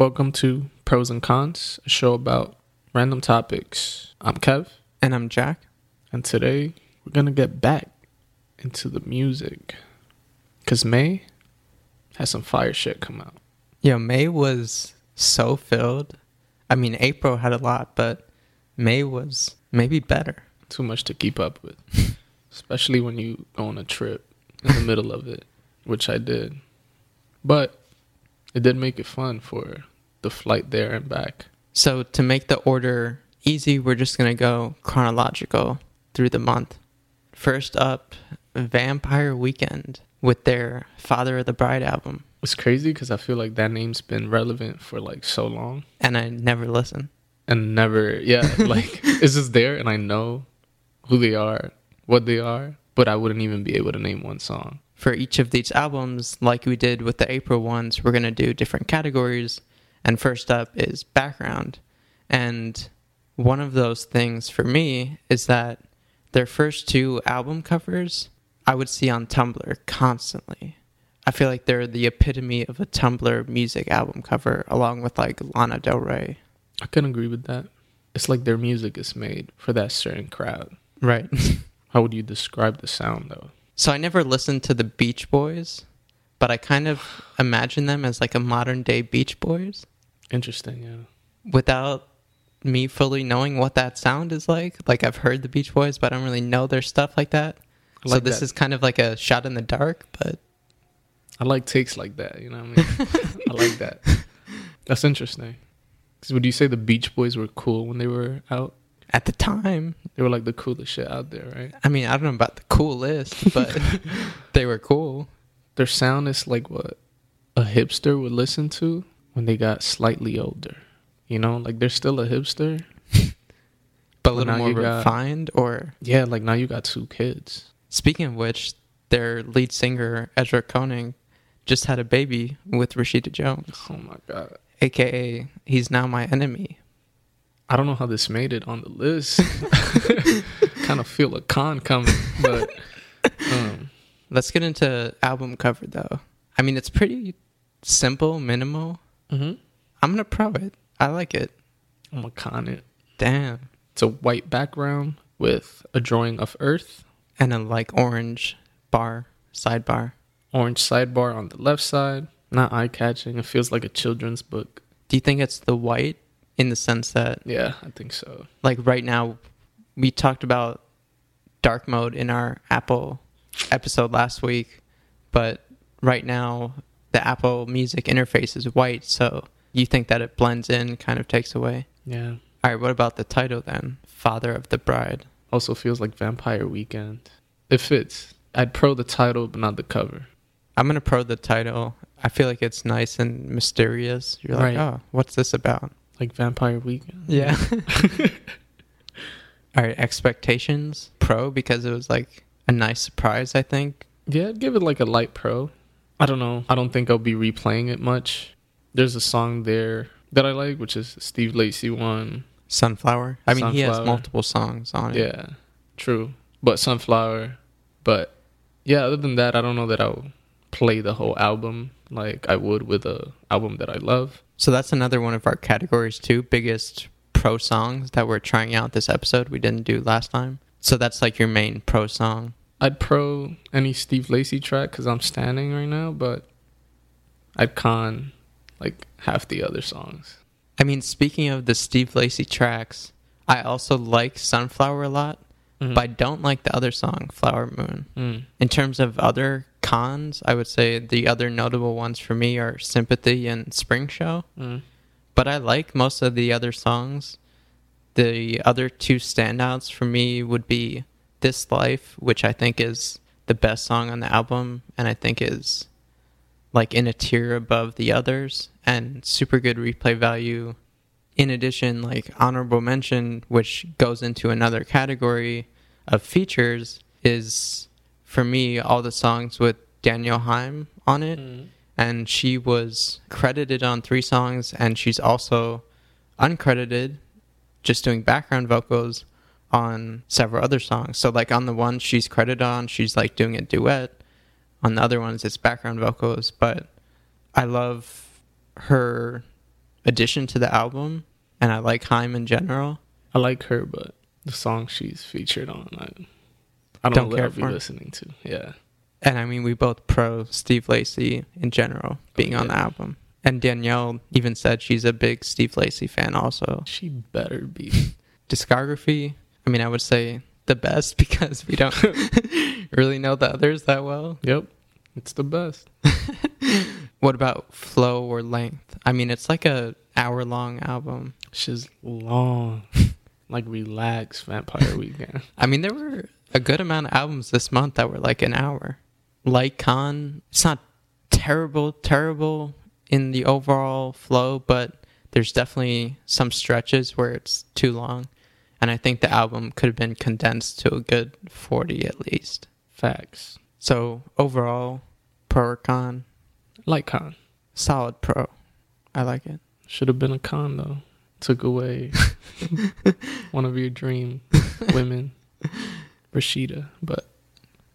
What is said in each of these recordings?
Welcome to Pros and Cons, a show about random topics. I'm Kev, And I'm Jack. and today we're gonna get back into the music. Cause May has some fire shit come out. Yo, May was so filled. I mean, April had a lot, but May was maybe better. Too much to keep up with. Especially when you go on a trip in the middle of it, which I did. But it did make it fun for the flight there and back. So, to make the order easy, we're just going to go chronological through the month. First up, Vampire Weekend with their Father of the Bride album. It's crazy because I feel like that name's been relevant for like so long. And I never listen. and never yeah like it's just there and i know who they are what they are but i wouldn't even be able to name one song For each of these albums, like we did with the April ones, we're going to do different categories. And first up is background. And one of those things for me is that their first two album covers I would see on Tumblr constantly. I feel like they're the epitome of a Tumblr music album cover, along with like Lana Del Rey. i couldn't agree with that it's like their music is made for that certain crowd Right. how would you describe the sound though so I never listened to the Beach Boys, but I kind of imagine them as like a modern day Beach Boys. Interesting yeah without me fully knowing what that sound is like. Like I've heard the Beach Boys, but I don't really know their stuff like that. I so this that. is kind of like a shot in the dark, but i like takes like that you know what i mean i like that that's interesting 'Cause would you say the beach boys were cool when they were out at the time, they were like the coolest shit out there right I mean, I don't know about the coolest, but they were cool. their sound is like what a hipster would listen to when they got slightly older. You know, like they're still a hipster. But a little more you got- refined or Yeah, like now you got two kids. speaking of which, their lead singer, Ezra Koenig, just had a baby with Rashida Jones, Oh my god. aka he's now my enemy. I don't know how this made it on the list. kind of feel a con coming, but um, Let's get into album cover though. I mean, it's pretty simple, minimal. Mm-hmm. I'm gonna pro it. I like it. I'm gonna con it. Damn. It's a white background with a drawing of Earth, And a like orange bar, sidebar. orange sidebar on the left side. Not eye catching. It feels like a children's book. Do you think it's the white in the sense that Yeah, I think so. like right now we talked about dark mode in our Apple episode last week, but right now the Apple Music interface is white, so you think that it blends in, kind of takes away. Yeah. All right, what about the title then? Father of the Bride. Also feels like Vampire Weekend. It fits. I'd pro the title, but not the cover. I'm gonna pro the title. I feel like it's nice and mysterious. You're like, Right. oh, what's this about? Like Vampire Weekend. Yeah. All right, expectations pro because it was like a nice surprise. I think. Yeah, I'd give it like a light pro. I don't know. I don't think I'll be replaying it much. There's a song there that I like, which is Steve Lacy one. Sunflower. I mean, he has multiple songs on it. Yeah, true. But Sunflower. But yeah, other than that, I don't know that I'll play the whole album like I would with a album that I love. So that's another one of our categories too. Biggest pro songs that we're trying out this episode. We didn't do last time. So that's like your main pro song. I'd pro any Steve Lacy track because I'm standing right now, but I'd con like half the other songs. I mean, speaking of the Steve Lacy tracks, I also like Sunflower a lot, Mhm. but I don't like the other song, Flower Moon. Mm. In terms of other cons, I would say the other notable ones for me are Sympathy and Spring Snow. Mm. But I like most of the other songs. The other two standouts for me would be This Life, which I think is the best song on the album, and I think is like in a tier above the others, and super good replay value. In addition, like honorable mention, which goes into another category of features, is for me all the songs with Danielle Haim on it Mm. and she was credited on three songs and she's also uncredited just doing background vocals on several other songs so like on the one she's credited on she's like doing a duet on the other ones it's background vocals but i love her addition to the album, and I like Haim in general. I like her, but the song she's featured on, I, I don't, Don't care I'll be for. listening to. Yeah, And I mean, we both pro Steve Lacy in general being on the album. And Danielle even said she's a big Steve Lacy fan also. she better be. Discography, I mean, I would say the best because we don't really know the others that well. yep, it's the best. What about flow or length? I mean, it's like a hour long album. She's long, like relax, Vampire Weekend. I mean, there were a good amount of albums this month that were like an hour. Like Con, it's not terrible, terrible in the overall flow, but there's definitely some stretches where it's too long. And I think the album could have been condensed to a good 40 at least. Facts. So overall, pro or con, Like con. solid pro. I like it. Should have been a con though. Took away one of your dream women, Rashida. But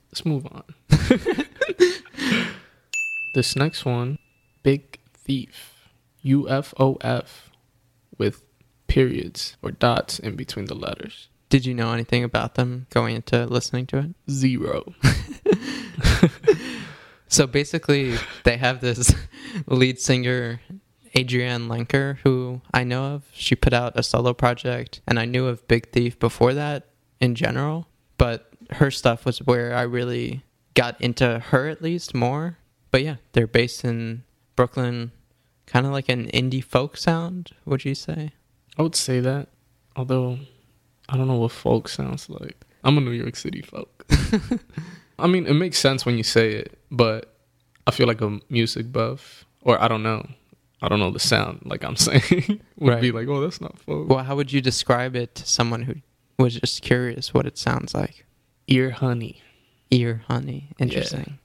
let's move on. this next one, Big Thief, UFOF, with periods or dots in between the letters. Did you know anything about them going into listening to it? Zero. So basically, they have this lead singer, Adrianne Lenker, who I know of. She put out a solo project, and I knew of Big Thief before that in general. But her stuff was where I really got into her at least more. But yeah, they're based in Brooklyn, kind of like an indie folk sound, would you say? I would say that, although I don't know what folk sounds like. I'm a New York City folk. I mean, it makes sense when you say it, but I feel like a music buff, or I don't know, I don't know the sound. Like I'm saying, would be like, oh, that's not folk. Well, how would you describe it to someone who was just curious what it sounds like? Ear honey, Ear honey. Interesting.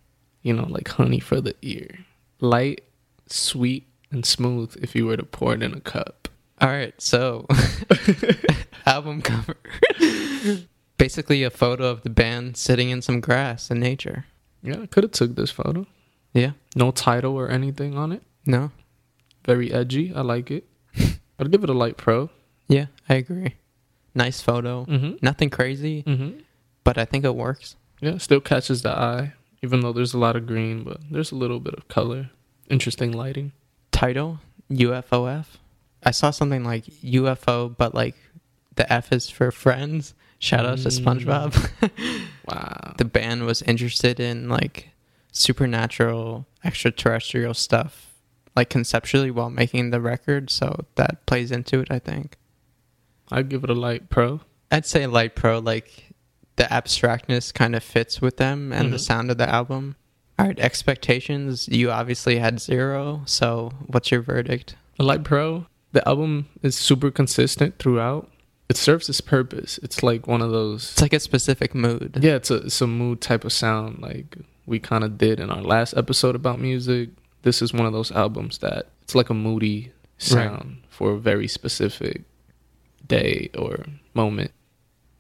you know, like honey for the ear. Light, sweet, and smooth. If you were to pour it in a cup. All right, so album cover. Basically, a photo of the band sitting in some grass in nature. Yeah, I could have took this photo. Yeah. No title or anything on it. No. Very edgy. I like it. I'd give it a light pro. Yeah, I agree. Nice photo. Mm-hmm. Nothing crazy, Mm-hmm. but I think it works. Yeah, still catches the eye, even though there's a lot of green, but there's a little bit of color. Interesting lighting. Title UFOF. I saw something like UFO, but like the F is for friends. Shout out to Mm. SpongeBob. Wow. the band was interested in like supernatural extraterrestrial stuff like conceptually while making the record so that plays into it i think I'd give it a light pro. i'd say light pro like the abstractness kind of fits with them and the Mhm. sound of the album all right expectations you obviously had zero so what's your verdict A light pro. The album is super consistent throughout. It serves its purpose. It's like one of those. it's like a specific mood Yeah, it's a it's a mood type of sound like we kind of did in our last episode about music. This is one of those albums that it's like a moody sound for a very specific day or moment.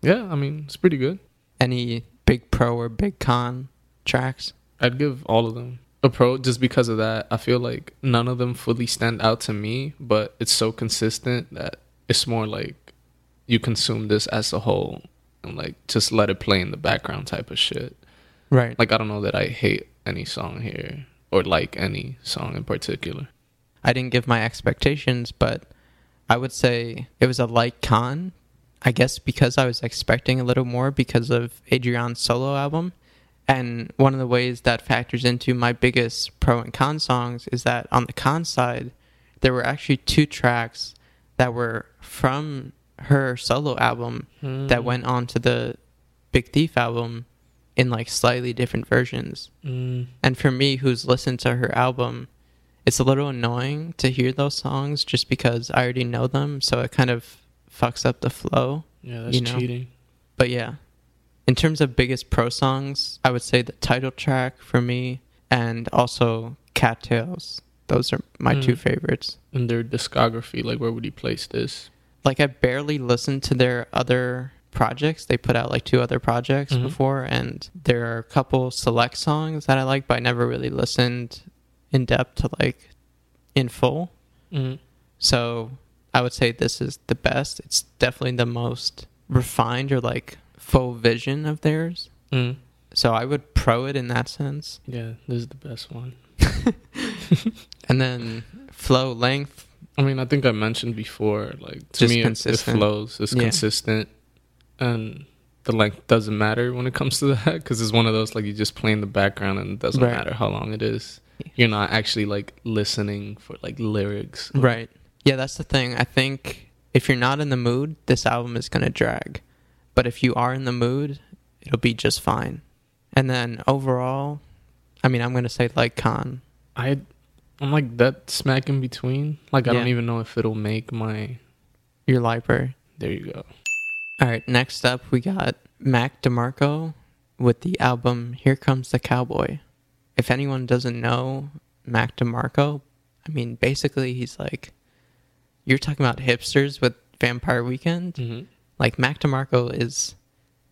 Yeah, I mean, it's pretty good. any big pro or big con tracks I'd give all of them a pro just because of that. I feel like none of them fully stand out to me, but it's so consistent that it's more like you consume this as a whole and like just let it play in the background type of shit. right Like I don't know that I hate any song here or like any song in particular. I didn't give my expectations, but I would say it was a light con. I guess because I was expecting a little more because of Adrianne's solo album. And one of the ways that factors into my biggest pro and con songs is that on the con side, there were actually two tracks that were from her solo album that Mm. went on to the Big Thief album in like slightly different versions. Mm, And for me, who's listened to her album, it's a little annoying to hear those songs just because I already know them. So it kind of fucks up the flow. yeah, that's You know. cheating. But yeah, in terms of biggest pro songs, I would say the title track for me and also Cattails. Those are my Mm. two favorites. In their discography, like where would you place this? Like I barely listened to their other projects. They put out like two other projects Mhm. before and there are a couple select songs that I like, but I never really listened in depth to like in full. Mm. So I would say this is the best. It's definitely the most refined or like full vision of theirs. Mm. So I would pro it in that sense. Yeah, this is the best one. And then flow length. I mean, I think I mentioned before, like to Just me, it- it, flows. It's Yeah. consistent, and the length doesn't matter when it comes to that because it's one of those like you just play in the background and it doesn't Right. matter how long it is. You're not actually like listening for like lyrics. Right. Yeah, that's the thing. I think if you're not in the mood, this album is going to drag. But if you are in the mood, it'll be just fine. And then overall, I mean, I'm going to say like con. I, I'm like that smack in between. Like I don't even know if it'll make my. Your library. There you go. All right, next up we got Mac DeMarco with the album Here Comes the Cowboy. If anyone doesn't know Mac DeMarco, I mean basically he's like you're talking about hipsters with Vampire Weekend. Mm-hmm. Like Mac DeMarco is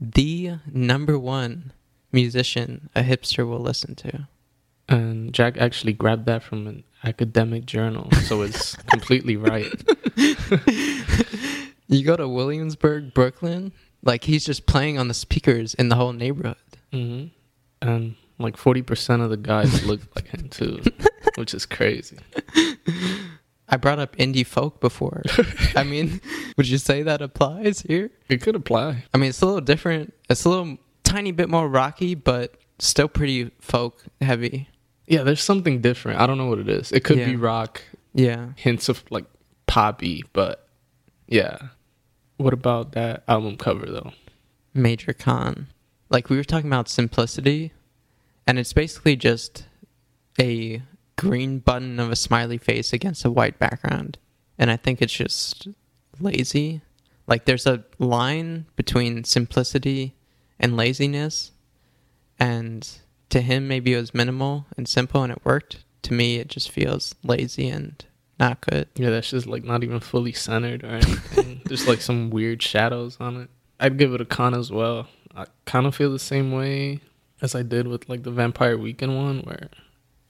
the number one musician a hipster will listen to. And Jack actually grabbed that from an academic journal, so it's completely right. You go to Williamsburg, Brooklyn, like he's just playing on the speakers in the whole neighborhood. hmm And like forty percent of the guys look like him too, which is crazy. I brought up indie folk before. I mean, would you say that applies here? It could apply. I mean, it's a little different. It's a little tiny bit more rocky, but still pretty folk heavy. Yeah, there's something different. I don't know what it is. It could be rock, Yeah. hints of like poppy, but yeah. What about that album cover though? Major con. Like we were talking about simplicity, and it's basically just a green button of a smiley face against a white background. And I think it's just lazy. Like there's a line between simplicity and laziness. And to him maybe it was minimal and simple and it worked. To me it just feels lazy and not good. Yeah, that's just like not even fully centered or anything. There's like some weird shadows on it. I'd give it a con as well. I kind of feel the same way as I did with like the Vampire Weekend one, where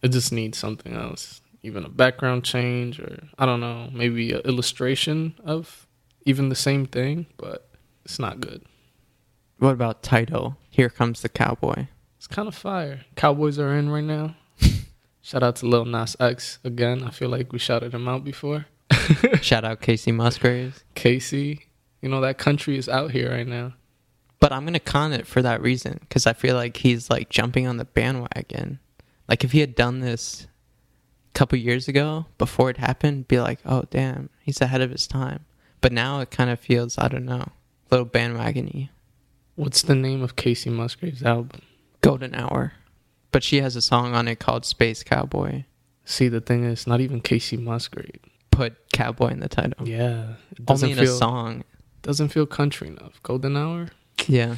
it just needs something else, even a background change, or I don't know, maybe an illustration of even the same thing, but it's not good. What about title? Here comes the cowboy. It's kind of fire. Cowboys are in right now. Shout out to Lil Nas X again. I feel like we shouted him out before. Shout out Kacey Musgraves. Kacey, you know that country is out here right now. But I'm gonna con it for that reason because I feel like he's like jumping on the bandwagon. Like if he had done this a couple years ago before it happened, be like, oh damn, he's ahead of his time. But now it kind of feels I don't know, a little bandwagony. What's the name of Kacey Musgrave's album? Golden Hour. But she has a song on it called Space Cowboy. See, the thing is, not even Kacey Musgrave. Put cowboy in the title. Yeah, it doesn't Only in feel a song. doesn't feel country enough. Golden Hour. Yeah.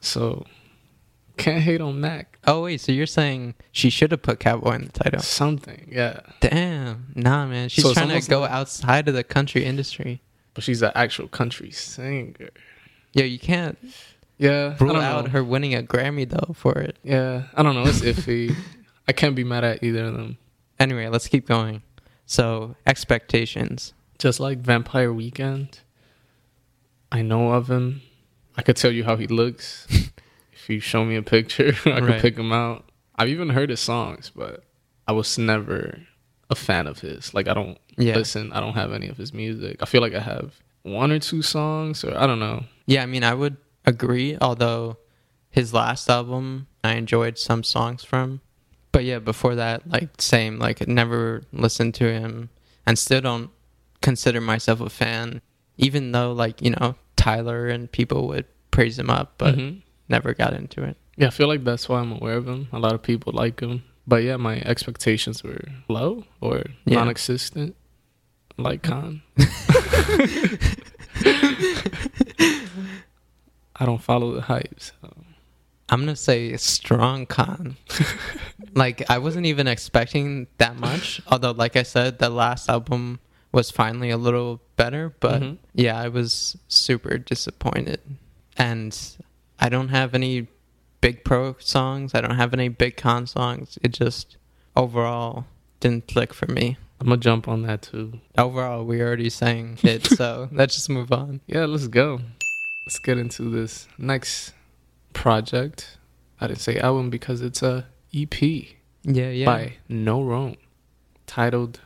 So can't hate on Mac. Oh wait, so you're saying she should have put cowboy in the title? Something, yeah. Damn, nah, man. She's So it's trying to almost go like- outside of the country industry. But she's an actual country singer. Yo, you can't Yeah, I rule don't out know. her winning a Grammy though for it. Yeah, I don't know. It's iffy. I can't be mad at either of them. Anyway, let's keep going. So expectations. Just like Vampire Weekend, I know of him. I could tell you how he looks. if you show me a picture, I could pick him out. I've even heard his songs, but I was never a fan of his. Like I don't Yeah. listen. I don't have any of his music. I feel like I have one or two songs, or I don't know. Yeah, I mean, I would agree. Although his last album, I enjoyed some songs from. But yeah, before that, like same. Like never listened to him, and still don't consider myself a fan. Even though, like you know, Tyler and people would praise him up, but Mhm. Never got into it. Yeah, I feel like that's why I'm aware of him. A lot of people like him. But yeah, my expectations were low or Yeah. non existent. Like con. I don't follow the hype. So. I'm gonna say strong con. like I wasn't even expecting that much. Although, like I said, the last album was finally a little better. But Mhm. yeah, I was super disappointed. And I don't have any big pro songs. I don't have any big con songs. It just overall didn't click for me. I'm gonna jump on that too. Overall, we already sang it, so let's just move on. Yeah, let's go. Let's get into this next project. I didn't say album because it's a EP Yeah, yeah. by No Rome, titled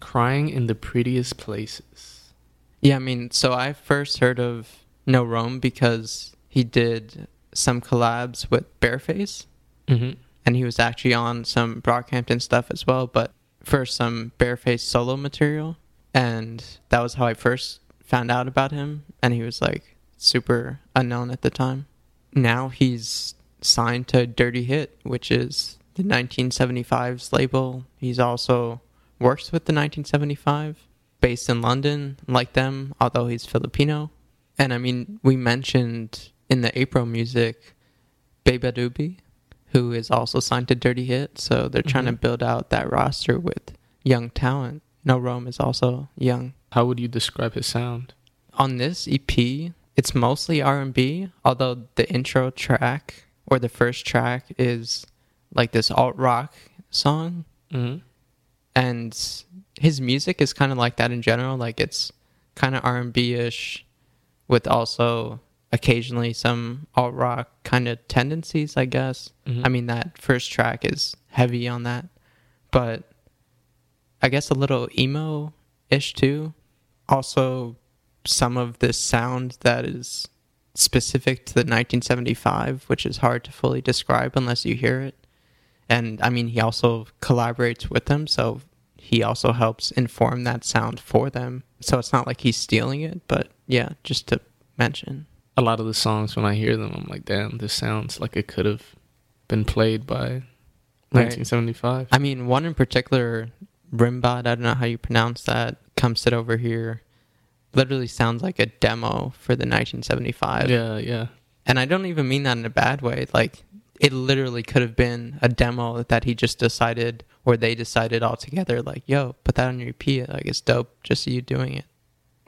"Crying in the Prettiest Places." Yeah, I mean, so I first heard of No Rome because he did some collabs with Bearface, Mm-hmm. and he was actually on some Brockhampton stuff as well, but for some Bearface solo material. And that was how I first found out about him, and he was like super unknown at the time. Now he's signed to Dirty Hit, which is the 1975's label. He's also works with the 1975, based in London, like them, although he's Filipino. And I mean, we mentioned in the April music, Beabadoobee, who is also signed to Dirty Hit. So they're trying to Mhm. build out that roster with young talent. No Rome is also young. How would you describe his sound? On this EP, it's mostly R&B, although the intro track or the first track is like this alt rock song Mm-hmm. and his music is kind of like that in general like it's kind of r&b-ish with also occasionally some alt rock kind of tendencies i guess Mhm. i mean that first track is heavy on that but i guess a little emo-ish too also some of this sound that is specific to the 1975 which is hard to fully describe unless you hear it and I mean he also collaborates with them, so he also helps inform that sound for them. So it's not like he's stealing it, but yeah, just to mention. A lot of the songs when I hear them, I'm like, damn, this sounds like it could have been played by Right. 1975. I mean, one in particular, Rimbot, I don't know how you pronounce that. Come sit over here. Literally sounds like a demo for the 1975. yeah, yeah. And I don't even mean that in a bad way. Like, it literally could have been a demo that he just decided, or they decided all together, like, yo, put that on your EP. Like, it's dope, just you doing it.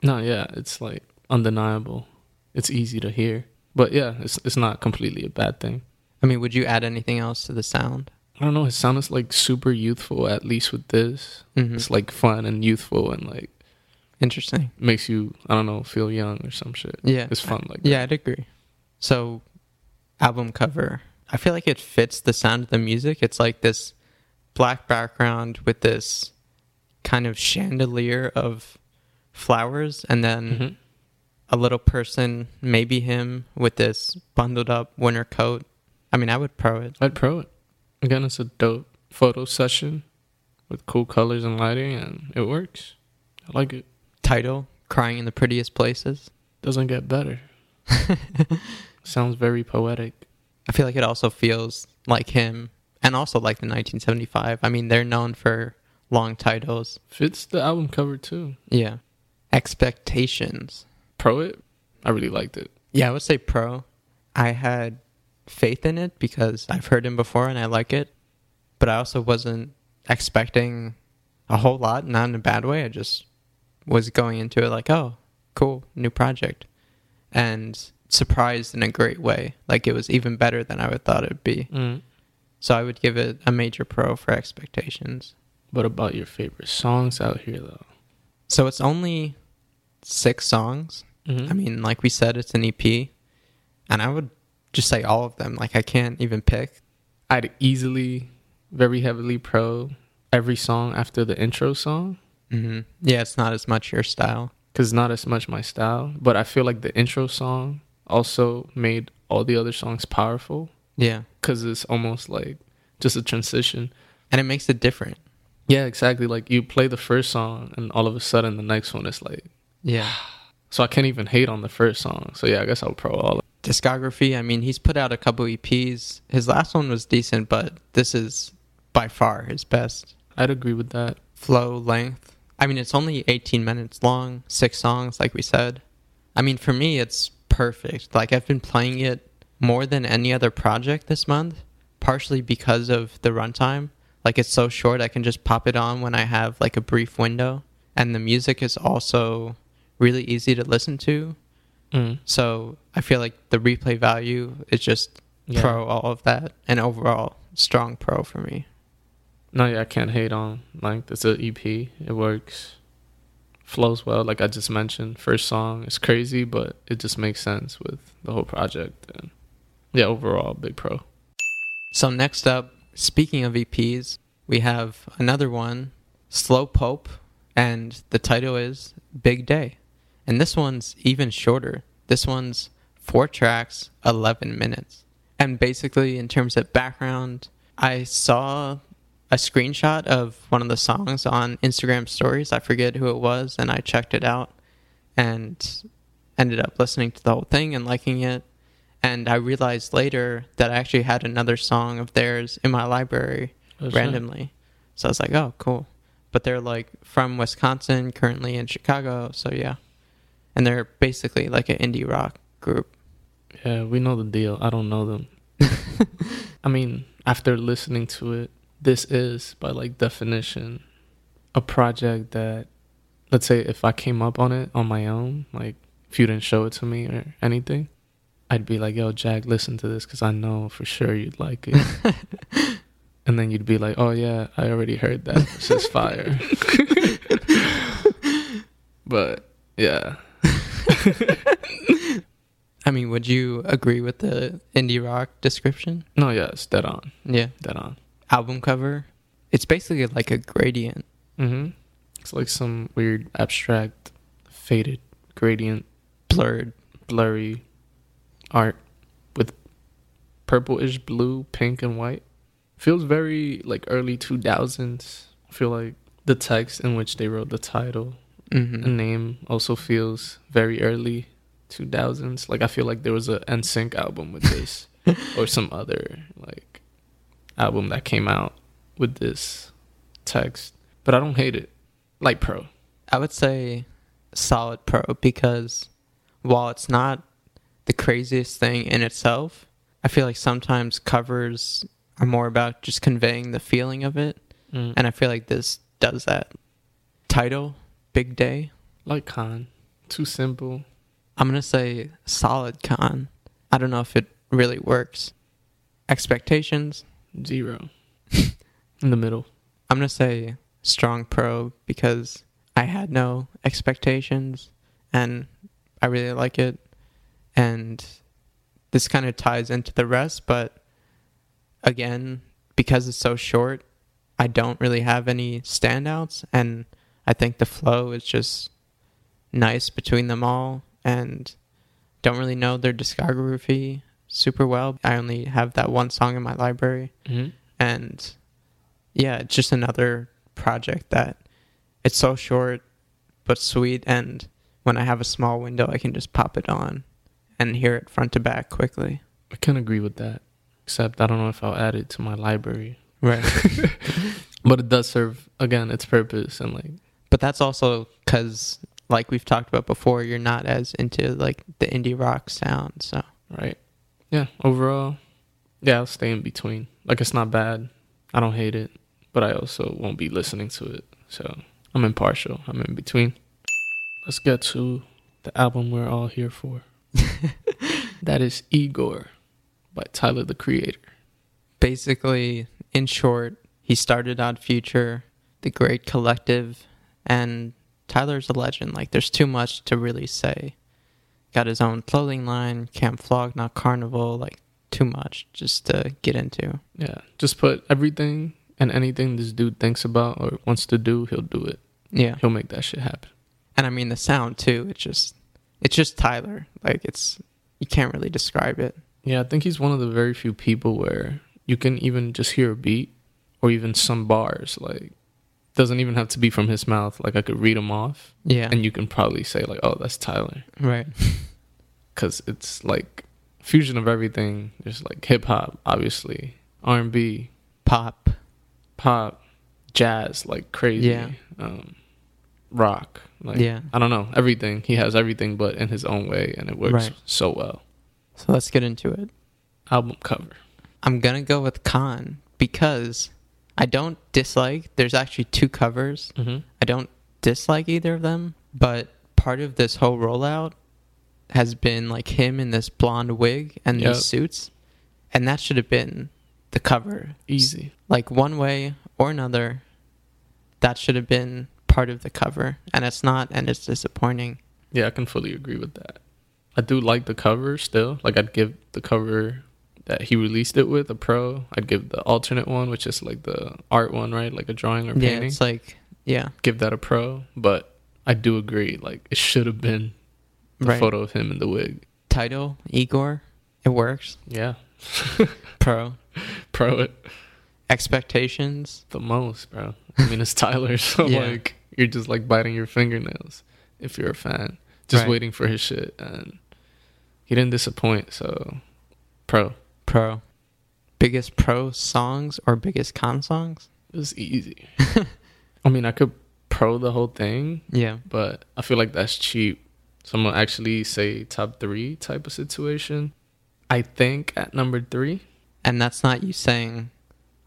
No, yeah, it's like undeniable. It's easy to hear, but yeah, it's it's not completely a bad thing. I mean, would you add anything else to the sound? I don't know. His sound is like super youthful. At least with this, Mm-hmm. it's like fun and youthful and like Interesting. makes you I don't know feel young or some shit. Yeah. It's fun like Yeah, I'd agree. So, album cover. I feel like it fits the sound of the music. It's like this black background with this kind of chandelier of flowers, and then that. A little person, maybe him, with this bundled up winter coat. I mean, I would pro it. I'd pro it. Again, it's a dope photo session with cool colors and lighting, and it works. I like it. Title Crying in the Prettiest Places. Doesn't get better. Sounds very poetic. I feel like it also feels like him and also like the 1975. I mean, they're known for long titles. Fits the album cover too. Yeah. Expectations. Pro it. I really liked it. Yeah, I would say pro. I had faith in it because I've heard him before and I like it. But I also wasn't expecting a whole lot, not in a bad way. I just was going into it like, oh, cool, new project. And surprised in a great way. Like it was even better than I would thought it'd be. Mm. So I would give it a major pro for expectations. What about your favorite songs out here, though? So it's only six songs. Mhm. I mean, like we said, it's an EP. And I would just say all of them. Like I can't even pick. I'd easily, very heavily pro every song after the intro song hmm Yeah, it's not as much your style. because not as much my style. But I feel like the intro song also made all the other songs powerful Yeah. because it's almost like just a transition. And it makes it different. Yeah, exactly. Like you play the first song, and all of a sudden the next one is like. Yeah. So I can't even hate on the first song. So yeah, I guess I'll pro all. Of Discography, I mean, he's put out a couple EPs. His last one was decent, but this is by far his best. I'd agree with that. Flow, length. I mean, it's only 18 minutes long, six songs, like we said. I mean, for me, it's perfect. Like, I've been playing it more than any other project this month, partially because of the runtime. Like, it's so short, I can just pop it on when I have, like, a brief window. And the music is also really easy to listen to. Mm. So I feel like the replay value is just Yeah. pro all of that, and overall strong pro for me. No, yeah, I can't hate on like it's an EP. It works, flows well. Like I just mentioned, first song is crazy, but it just makes sense with the whole project. And yeah, overall, big pro. So next up, speaking of EPs, we have another one, Slow Pulp, and the title is Big Day. And this one's even shorter. This one's four tracks, 11 minutes. And basically, in terms of background, I saw a screenshot of one of the songs on Instagram stories. I forget who it was, and I checked it out and ended up listening to the whole thing and liking it. And I realized later that I actually had another song of theirs in my library Oh, randomly. So I was like, oh, cool. But they're like from Wisconsin, currently in Chicago. So yeah. And they're basically like an indie rock group. Yeah, we know the deal. I don't know them. I mean, after listening to it, this is by like definition a project that let's say if I came up on it on my own, like if you didn't show it to me or anything, I'd be like, "Yo, Jack, listen to this cuz I know for sure you'd like it." and then you'd be like, "Oh yeah, I already heard that. This is fire." but yeah, I mean, would you agree with the indie rock description? no, yeah, it's dead on, Yeah. dead on. Album cover. It's basically like a gradient. Mm-hmm. It's like some weird abstract, faded gradient, Blurred. blurry art with purplish blue, pink, and white. Feels very like early 2000s. I feel like the text in which they wrote the title hmm and name also feels very early 2000s. Like I feel like there was a NSYNC album with this or some other like album that came out with this text. But I don't hate it. Like pro. I would say solid pro because while it's not the craziest thing in itself, I feel like sometimes covers are more about just conveying the feeling of it. Mm. And I feel like this does that. Title, Big Day. like con. Too simple. I'm going to say solid con. I don't know if it really works. Expectations. Zero. In the middle. I'm going to say strong pro because I had no expectations and I really like it. And this kind of ties into the rest, but again, because it's so short, I don't really have any standouts. And I think the flow is just nice between them all. And don't really know their discography super well. I only have that one song in my library Mm-hmm. and yeah it's just another project that it's so short but sweet and when i have a small window i can just pop it on and hear it front to back quickly I can agree with that. Except I don't know if I'll add it to my library. right But it does serve again its purpose and like but that's also because like we've talked about before you're not as into like the indie rock sound so right. Yeah. Overall, yeah, I'll stay in between. Like it's not bad. I don't hate it, but I also won't be listening to it. So I'm impartial. I'm in between. Let's get to the album we're all here for. that is Igor by Tyler the Creator. basically in short he started Odd Future, the great collective and tyler's a legend like there's too much to really say got his own clothing line Camp Flog Gnaw Carnival like too much just to get into Yeah. Just put everything and anything this dude thinks about or wants to do, he'll do it. yeah He'll make that shit happen. and i mean the sound too it's just it's just tyler like it's you can't really describe it Yeah, I think he's one of the very few people where you can even just hear a beat or even some bars. Like, doesn't even have to be from his mouth. Like, I could read them off, yeah and you can probably say like, "Oh, that's Tyler," right because it's like fusion of everything. There's like hip hop, obviously, R and B, pop pop, jazz, like crazy. Yeah. Um, rock. Like, Yeah. I don't know everything. He has everything, but in his own way, and it works Right. so well. so let's get into it Album cover. I'm gonna go with con because I don't dislike. There's actually two covers. Mm-hmm. I don't dislike either of them, but part of this whole rollout has been like him in this blonde wig and Yep. these suits, and that should have been the cover. Easy. Like one way or another, that should have been part of the cover, and it's not, and it's disappointing. Yeah, I can fully agree with that. I do like the cover still. Like I'd give the cover that he released it with a pro. I'd give the alternate one, which is like the art one, right? Like a drawing or painting. Yeah, it's like yeah, give that a pro. But I do agree, like it should have been the right. photo of him in the wig. Title Igor, it works. Yeah. Pro pro it expectations. the most, bro. I mean it's Tyler, so Yeah. like you're just like biting your fingernails if you're a fan. Just Right. waiting for his shit and he didn't disappoint, so pro. Pro. Biggest pro songs or biggest con songs? It was easy. I mean, I could pro the whole thing, Yeah. but I feel like that's cheap. So I'm gonna actually say top three type of situation. I think at number three, And that's not you saying,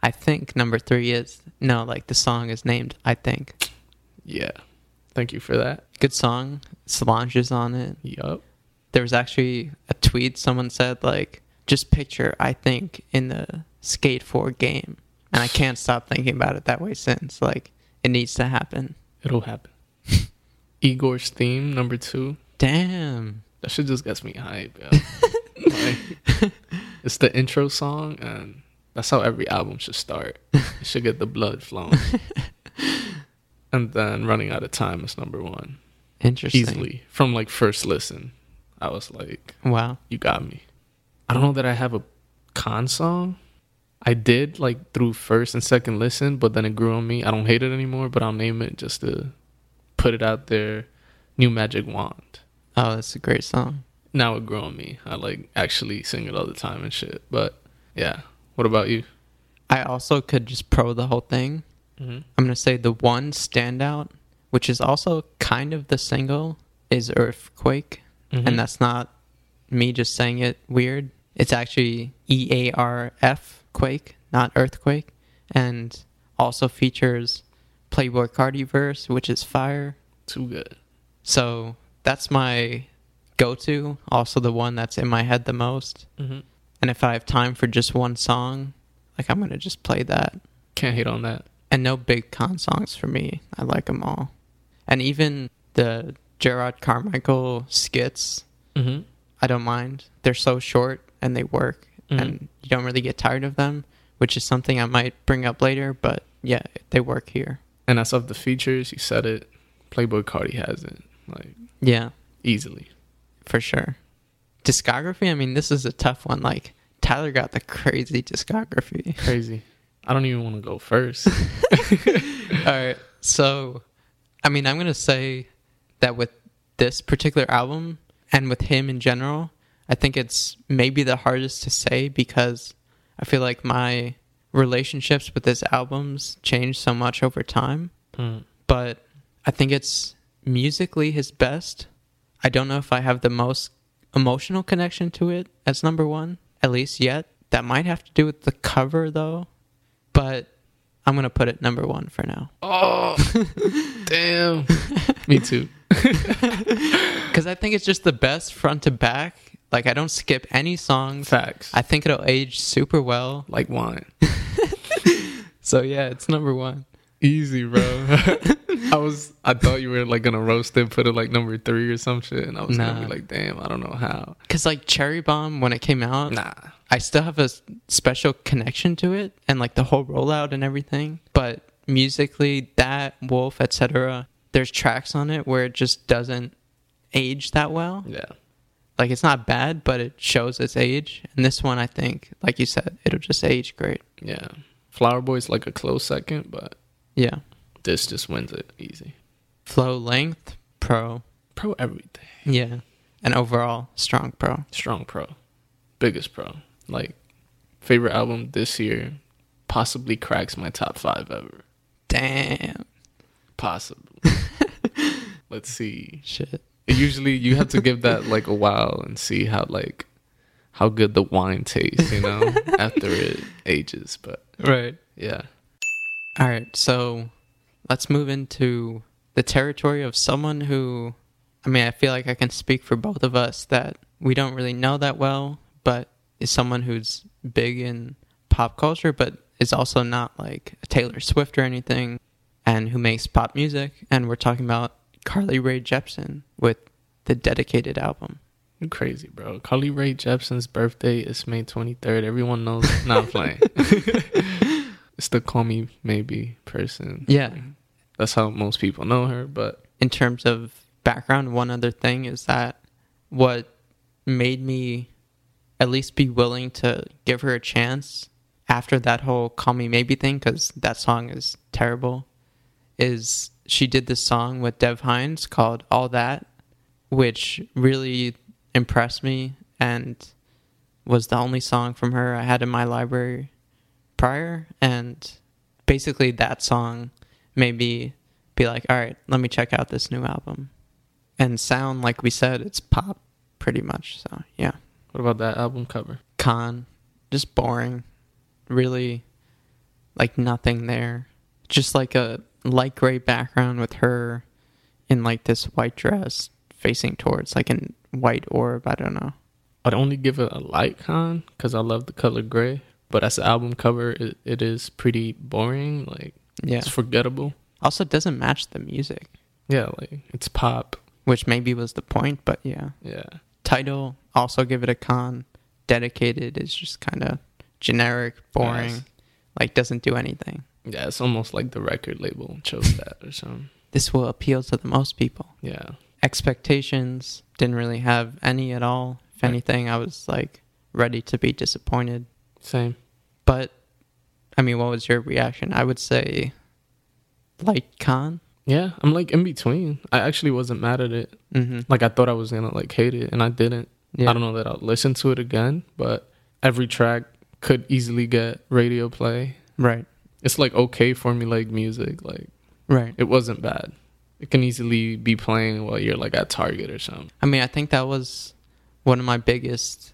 I think number three is. No, like the song is named, I think. yeah. Thank you for that. Good song. Solange is on it. Yup. There was actually a tweet someone said, like, just picture, I think, in the Skate 4 game. And I can't stop thinking about it that way since. Like, it needs to happen. It'll happen. Igor's theme number two. Damn. That shit just gets me hype, like, it's the intro song, and that's how every album should start. It should get the blood flowing. and then running out of time is number one. Interesting. Easily. From like first listen. I was like, Wow. you got me. I don't know that I have a con song. I did like through first and second listen, but then it grew on me. I don't hate it anymore, but I'll name it just to put it out there. New Magic Wand. Oh, that's a great song. Now it grew on me. I like actually sing it all the time and shit. But yeah. What about you? I also could just pro the whole thing. Mm-hmm. I'm going to say the one standout, which is also kind of the single, is Earthquake. Mm-hmm. And that's not me just saying it weird. It's actually E A R F Quake, not Earthquake. And also features Playboi Carti verse, which is fire. too good. So that's my go to. Also, the one that's in my head the most. Mm-hmm. And if I have time for just one song, like I'm going to just play that. Can't hate on that. And no big con songs for me. I like them all. And even the Jerrod Carmichael skits, Mm-hmm. I don't mind. They're so short and they work, Mhm. and you don't really get tired of them, which is something I might bring up later. But yeah, they work here. And as of the features, you said it. Playboi Carti has it like Yeah, easily. for sure. Discography. I mean, this is a tough one. Like Tyler got the crazy discography. Crazy. I don't even want to go first. All right. So, I mean, I'm to say that with this particular album and with him in general, I think it's maybe the hardest to say because I feel like my relationships with his albums changed so much over time. Mm. But I think it's musically his best. I don't know if I have the most emotional connection to it as number one, at least yet. That might have to do with the cover, though. But I'm going to put it number one for now. Oh, damn. Me too. Because I think it's just the best front to back. Like, I don't skip any songs. Facts. I think it'll age super well. like wine. So, yeah, it's number one. Easy, bro. I was. I thought you were like gonna roast it, put it like number three or some shit, and I was gonna be like, damn, I don't know how. Because, like, Cherry Bomb, when it came out, Nah. I still have a special connection to it and like the whole rollout and everything. But musically, that Wolf, etc. There's tracks on it where it just doesn't age that well. Yeah. Like it's not bad, but it shows its age. And this one, I think, like you said, it'll just age great. Yeah. Flower Boy's like a close second, but Yeah. this just wins it easy. Flow length, pro. Pro everything. Yeah. And overall, strong pro. Strong pro. Biggest pro. Like favorite album this year. Possibly cracks my top five ever. Damn. Possibly. Let's see. Shit. Usually you have to give that like a while and see how like how good the wine tastes, you know, after it ages. But Right. yeah. All right, so let's move into the territory of someone who, I mean, I feel like I can speak for both of us that we don't really know that well, but is someone who's big in pop culture, but is also not like a Taylor Swift or anything, and who makes pop music. And we're talking about Carly Rae Jepsen with the dedicated album. You crazy, bro. Carly Rae Jepsen's birthday is May 23rd. Everyone knows. not playing. it's the call me maybe person. Yeah. That's how most people know her. But In terms of background, one other thing is that what made me at least be willing to give her a chance after that whole call me maybe thing, because that song is terrible, is she did this song with Dev Hynes called All That, which really impressed me and was the only song from her I had in my library prior. And basically, that song made me be like, all right, let me check out this new album. And sound, like we said, it's pop pretty much. So, yeah. what about that album cover? Con, just boring. Really, like nothing there. Just like a light gray background with her in like this white dress facing towards like a white orb. I don't know. I'd only give it a light con because I love the color gray. But as an album cover, it, it is pretty boring. Like Yeah. it's forgettable. Also, doesn't match the music, Yeah, like it's pop. which maybe was the point, but yeah. Yeah, Title, also give it a con. Dedicated is just kind of generic, boring, like doesn't do anything. Yeah. It's almost like the record label chose that or something. This will appeal to the most people. Yeah, expectations didn't really have any at all if anything i was like ready to be disappointed same. but i mean what was your reaction i would say like con Yeah, I'm like in between. I actually wasn't mad at it. mm-hmm. Like I thought I was gonna like hate it, and I didn't. yeah I don't know that I'll listen to it again, but every track could easily get radio play. right It's like okay formulaic music. Like right it wasn't bad. It can easily be playing while you're like at Target or something. i mean i think that was one of my biggest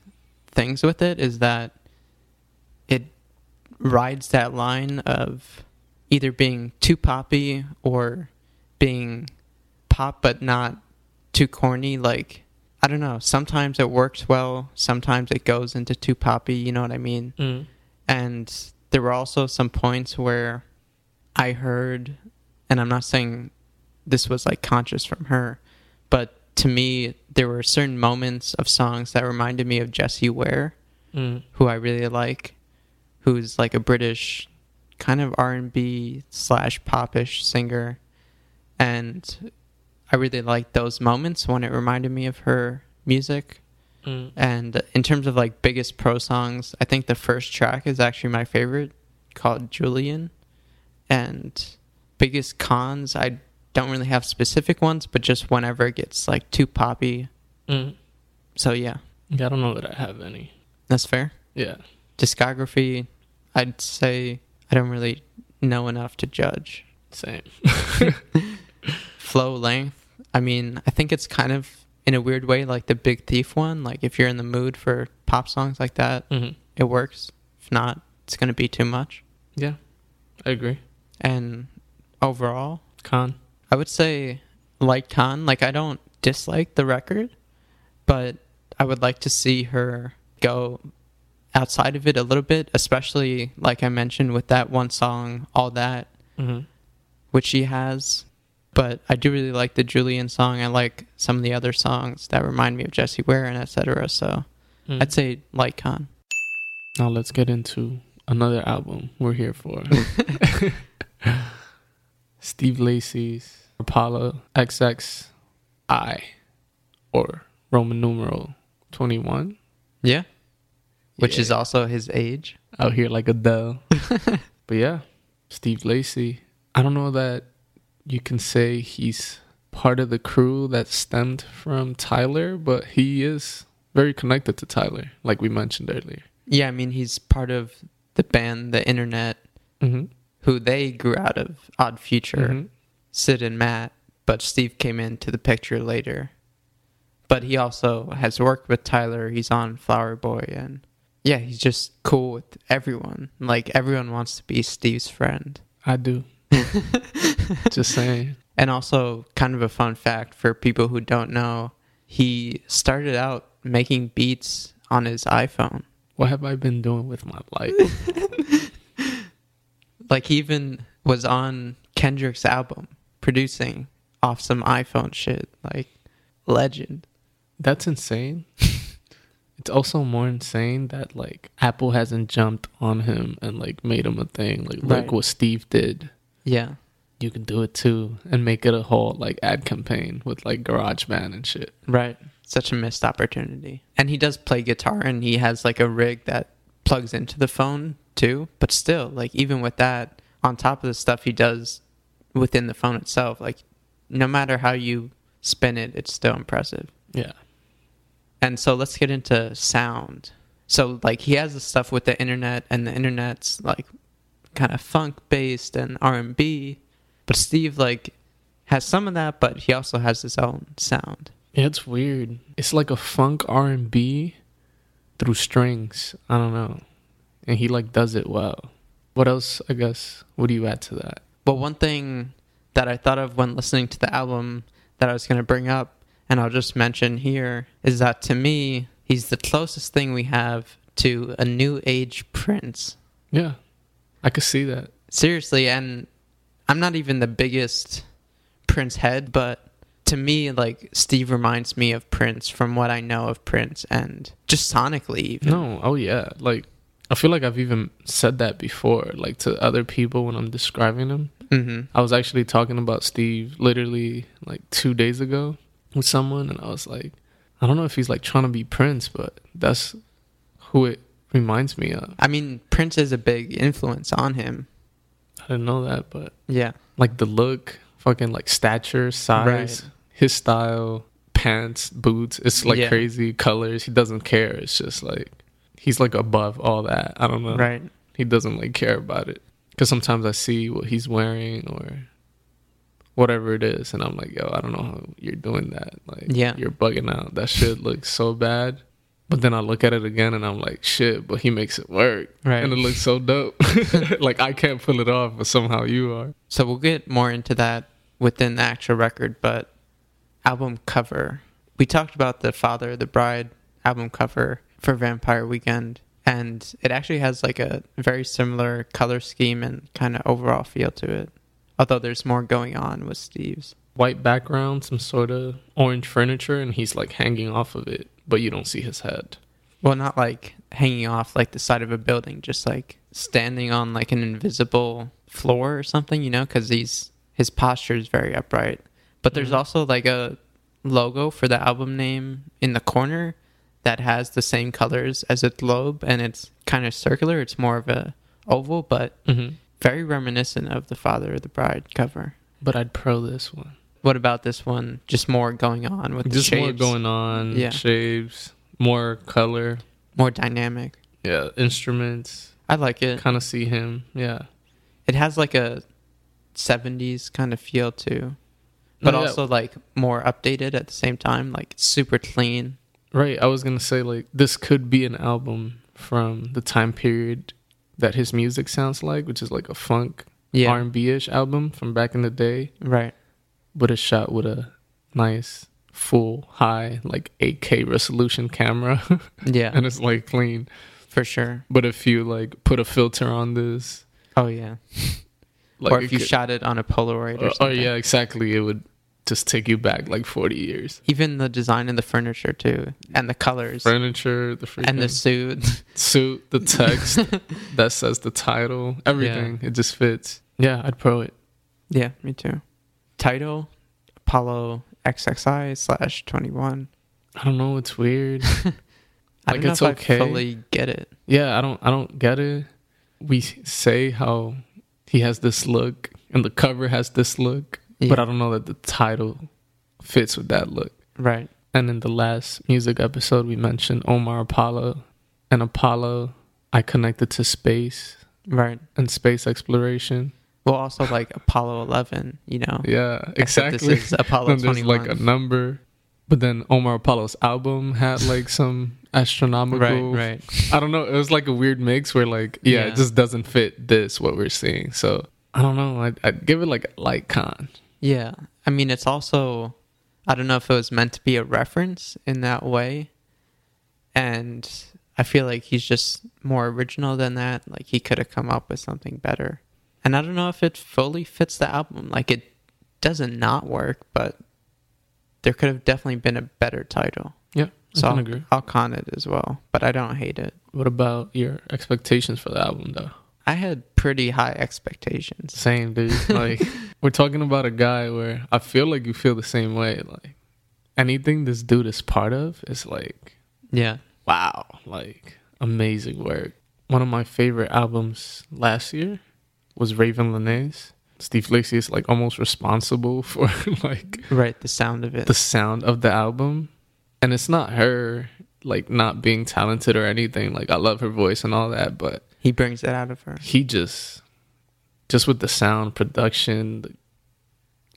things with it is that it rides that line of either being too poppy or being pop but not too corny like i don't know sometimes it works well sometimes it goes into too poppy you know what i mean Mm. and there were also some points where i heard and i'm not saying this was like conscious from her but to me there were certain moments of songs that reminded me of jessie ware Mm. who i really like who's like a british kind of r&b slash popish singer and i really liked those moments when it reminded me of her music Mm. and in terms of like biggest pro songs, I think the first track is actually my favorite, called Julien. And biggest cons, I don't really have specific ones, but just whenever it gets like too poppy. Mm. So yeah, Yeah, I don't know that I have any. that's fair. Yeah, Discography, I'd say I don't really know enough to judge. same. Flow length, I mean, I think it's kind of in a weird way like the Big Thief one. Like if you're in the mood for pop songs like that, hmm it works. If not, it's going to be too much. Yeah, I agree. And overall, Con. I would say like con. Like I don't dislike the record, but I would like to see her go outside of it a little bit, especially like I mentioned with that one song, all that, hmm which she has. But I do really like the Julien song. I like some of the other songs that remind me of Jessie Ware and etc. So Mm. I'd say light con. Now let's get into another album we're here for. Steve Lacy's Apollo XXI or Roman numeral 21. Yeah. Which is also his age. out here like Adele. but yeah, Steve Lacy. I don't know that you can say he's part of the crew that stemmed from Tyler, but he is very connected to Tyler, like we mentioned earlier. Yeah, I mean he's part of the band The Internet Mm-hmm. who they grew out of Odd Future, Syd and Matt, but Steve came into the picture later. But he also has worked with Tyler. He's on Flower Boy, and yeah, he's just cool with everyone. Like everyone wants to be Steve's friend. I do. Just saying. And also, kind of a fun fact for people who don't know, he started out making beats on his iPhone. What have I been doing with my life? Like he even was on Kendrick's album producing off some iPhone shit. Like legend. That's insane. it's also more insane that like Apple hasn't jumped on him and like made him a thing. Like Right. look what Steve did. Yeah. You can do it too, and make it a whole like ad campaign with like GarageBand and shit. Right. Such a missed opportunity. And he does play guitar and he has like a rig that plugs into the phone too. But still, like even with that, on top of the stuff he does within the phone itself, like no matter how you spin it, it's still impressive. Yeah. And so let's get into sound. So like he has the stuff with the internet and the internet's like kind of funk based and R&B, but Steve like has some of that, but he also has his own sound. Yeah, it's weird. It's like a funk R and B through strings. I don't know, and he like does it well. What else? I guess. What do you add to that? But one thing that I thought of when listening to the album that I was going to bring up, and I'll just mention here, is that to me, he's the closest thing we have to a new age Prince. Yeah, I could see that. Seriously, and I'm not even the biggest Prince head, but to me, like, Steve reminds me of Prince from what I know of Prince and just sonically, even. No, oh yeah. Like I feel like I've even said that before, like to other people when I'm describing him. hmm I was actually talking about Steve literally like two days ago with someone, and I was like, I don't know if he's like trying to be Prince, but that's who it reminds me of. I mean, Prince is a big influence on him. I didn't know that, but Yeah. like the look, fucking like stature, size, Right. his style, pants, boots. It's like Yeah. crazy colors. He doesn't care. It's just like he's like above all that. I don't know. Right. He doesn't like care about it. Cause sometimes I see what he's wearing or whatever it is, and I'm like, yo, I don't know how you're doing that. Like, Yeah. you're bugging out. That shit looks so bad. But then I look at it again and I'm like, shit, but he makes it work. Right. And it looks so dope. like I can't pull it off, but somehow you are. So we'll get more into that within the actual record, but album cover. We talked about the Father of the Bride album cover for Vampire Weekend, and it actually has like a very similar color scheme and kind of overall feel to it. Although there's more going on with Steve's. White background, some sort of orange furniture, and he's like hanging off of it, but you don't see his head. Well, not like hanging off like the side of a building, just like standing on like an invisible floor or something, you know, because he's his posture is very upright. But there's Mhm. also like a logo for the album name in the corner that has the same colors as its globe, and it's kind of circular. It's more of a oval, but Mm-hmm. very reminiscent of the Father of the Bride cover. But I'd pro this one. What about this one? Just more going on with Just the more going on. Yeah. shapes, more color. more dynamic. Yeah, instruments. I like it. Kind of see him. Yeah. it has like a 70s kind of feel too but No, yeah. also like more updated at the same time like super clean Right. I was gonna say like this could be an album from the time period that his music sounds like, which is like a funk yeah R and B ish album from back in the day, right but it's shot with a nice full high like 8K resolution camera, yeah and it's like clean. for sure But if you like put a filter on this, oh yeah like or if you could- shot it on a polaroid or oh, oh something yeah, exactly, it would just take you back like 40 years. even the design and the furniture too and the colors Furniture, the freaking and the suit suit, the text that says the title, everything. It just fits. Yeah, I'd pro it. yeah me too title apollo xxi slash 21 I don't know. It's weird. i Like, don't know it's if okay. i fully get it yeah, I don't. I don't get it. We say how he has this look, and the cover has this look, but I don't know that the title fits with that look. right And in the last music episode, we mentioned Omar Apollo, and Apollo. I connected to space right and space exploration. Well also like apollo 11 you know Yeah, Except exactly. this is apollo And there's 21 like a number. But then Omar Apollo's album had like some astronomical. right right I don't know. It was like a weird mix where like, yeah, Yeah. it just doesn't fit this what we're seeing. So I don't know. I'd, I'd give it like a light con. Yeah. I mean, it's also, I don't know if it was meant to be a reference in that way. And I feel like he's just more original than that. Like he could have come up with something better. And I don't know if it fully fits the album. Like it doesn't not work, but there could have definitely been a better title. Yeah, I So can I'll, agree. I'll con it as well, but I don't hate it. What about your expectations for the album, though? I had pretty high expectations. Same, dude. Like, we're talking about a guy where I feel like you feel the same way. Like, anything this dude is part of is like, Yeah. wow, like, amazing work. One of my favorite albums last year was Ravyn Lenae's. Steve Lacy is like almost responsible for like Right, the sound of it. the sound of the album. And it's not her like not being talented or anything. Like I love her voice and all that, but he brings it out of her. he just just with the sound production the,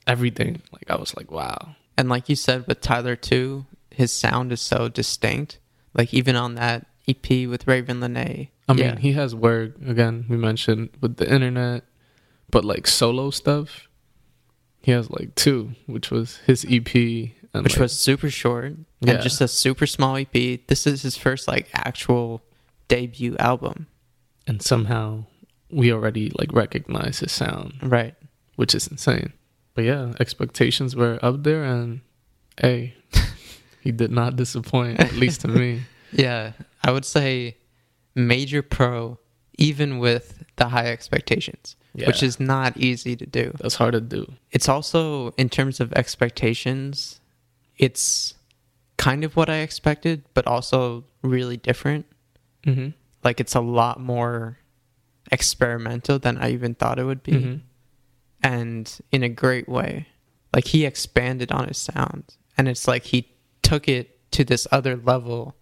everything like i was like wow And like you said with Tyler too, his sound is so distinct. Like even on that EP with Ravyn Lenae. I mean yeah. he has work again we mentioned with the internet but like solo stuff he has like two which was his ep and which like- was super short Yeah. and just a super small EP. This is his first like actual debut album. and somehow we already like recognize his sound Right. which is insane but yeah expectations were up there and hey he did not disappoint at least to me Yeah, I would say major pro even with the high expectations, which is not easy to do. that's hard to do It's also in terms of expectations, it's kind of what I expected, but also really different. mm-hmm. Like it's a lot more experimental than I even thought it would be. Mhm. and in a great way. Like he expanded on his sound, and it's like he took it to this other level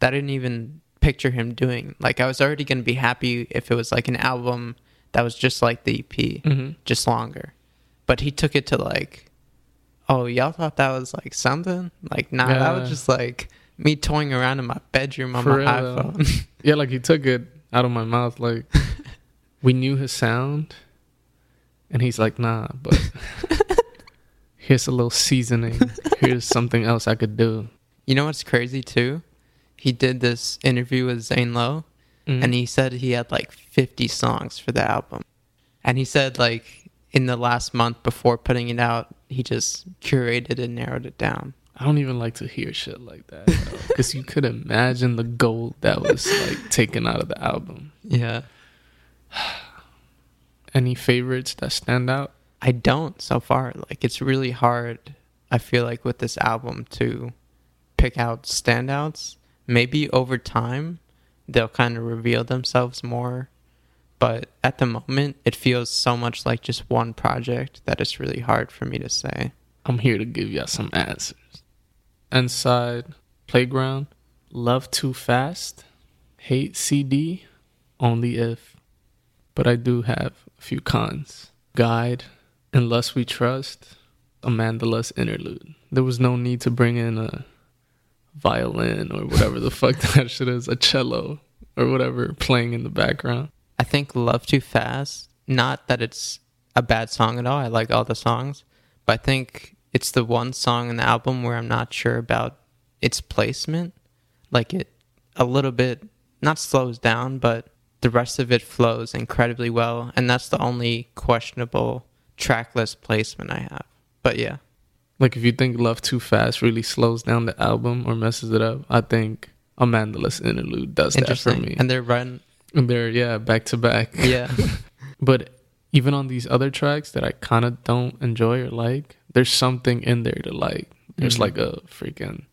that I didn't even picture him doing. Like I was already gonna be happy if it was like an album that was just like the EP, Mhm. just longer. But he took it to like, oh y'all thought that was like something? Like nah, that was just like me toying around in my bedroom on For my real, iPhone. Yeah, like he took it out of my mouth. Like we knew his sound, and he's like, "Nah, but here's a little seasoning. Here's something else I could do." you know what's crazy too? He did this interview with Zane Lowe. Mhm. and he said he had like 50 songs for the album and he said like in the last month before putting it out he just curated and narrowed it down I don't even like to hear shit like that because you could imagine the gold that was like taken out of the album. yeah Any favorites that stand out? i don't so far like it's really hard i feel like with this album to pick out standouts maybe over time they'll kind of reveal themselves more but at the moment it feels so much like just one project that it's really hard for me to say I'm here to give y'all some answers. Inside Playground, Love Too Fast, Hate CD, Only If. But I do have a few cons. Guide, In Lust We Trust, Amandla's interlude. There was no need to bring in a violin or whatever the fuck that shit is, a cello or whatever playing in the background. I think Love Too Fast, not that it's a bad song at all. I like all the songs, but I think it's the one song in the album where I'm not sure about its placement. Like it a little bit not slows down, but the rest of it flows incredibly well, and that's the only questionable track list placement I have. But yeah. Like if you think Love Too Fast really slows down the album or messes it up, I think Amandla's interlude does that for me. And they're run And they're yeah back to back. yeah. But even on these other tracks that I kind of don't enjoy or like, there's something in there to like. There's Mhm. like a freaking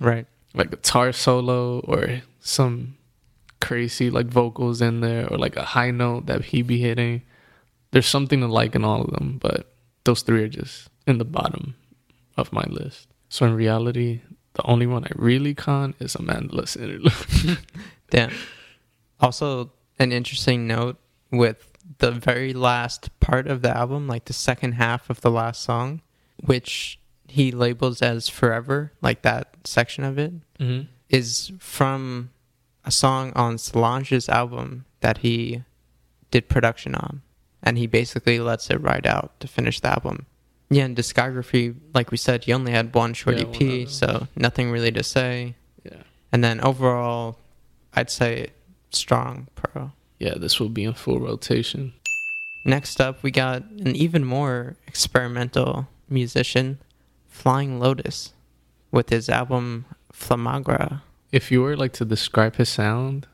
right. like guitar solo or some crazy like vocals in there or like a high note that he be hitting. There's something to like in all of them, but those three are just in the bottom of my list. So in reality, the only one I really con is Amandla's interlude. Damn. Also, an interesting note with the very last part of the album, like the second half of the last song, which he labels as Forever, like that section of it, mm-hmm. is from a song on Solange's album that he did production on. And he basically lets it ride out to finish the album. Yeah, in discography, like we said, he only had one short Yeah, EP, album. so nothing really to say. Yeah. And then overall, I'd say strong pro. Yeah, this will be in full rotation. Next up, we got an even more experimental musician, Flying Lotus, with his album Flamagra. If you were like to describe his sound,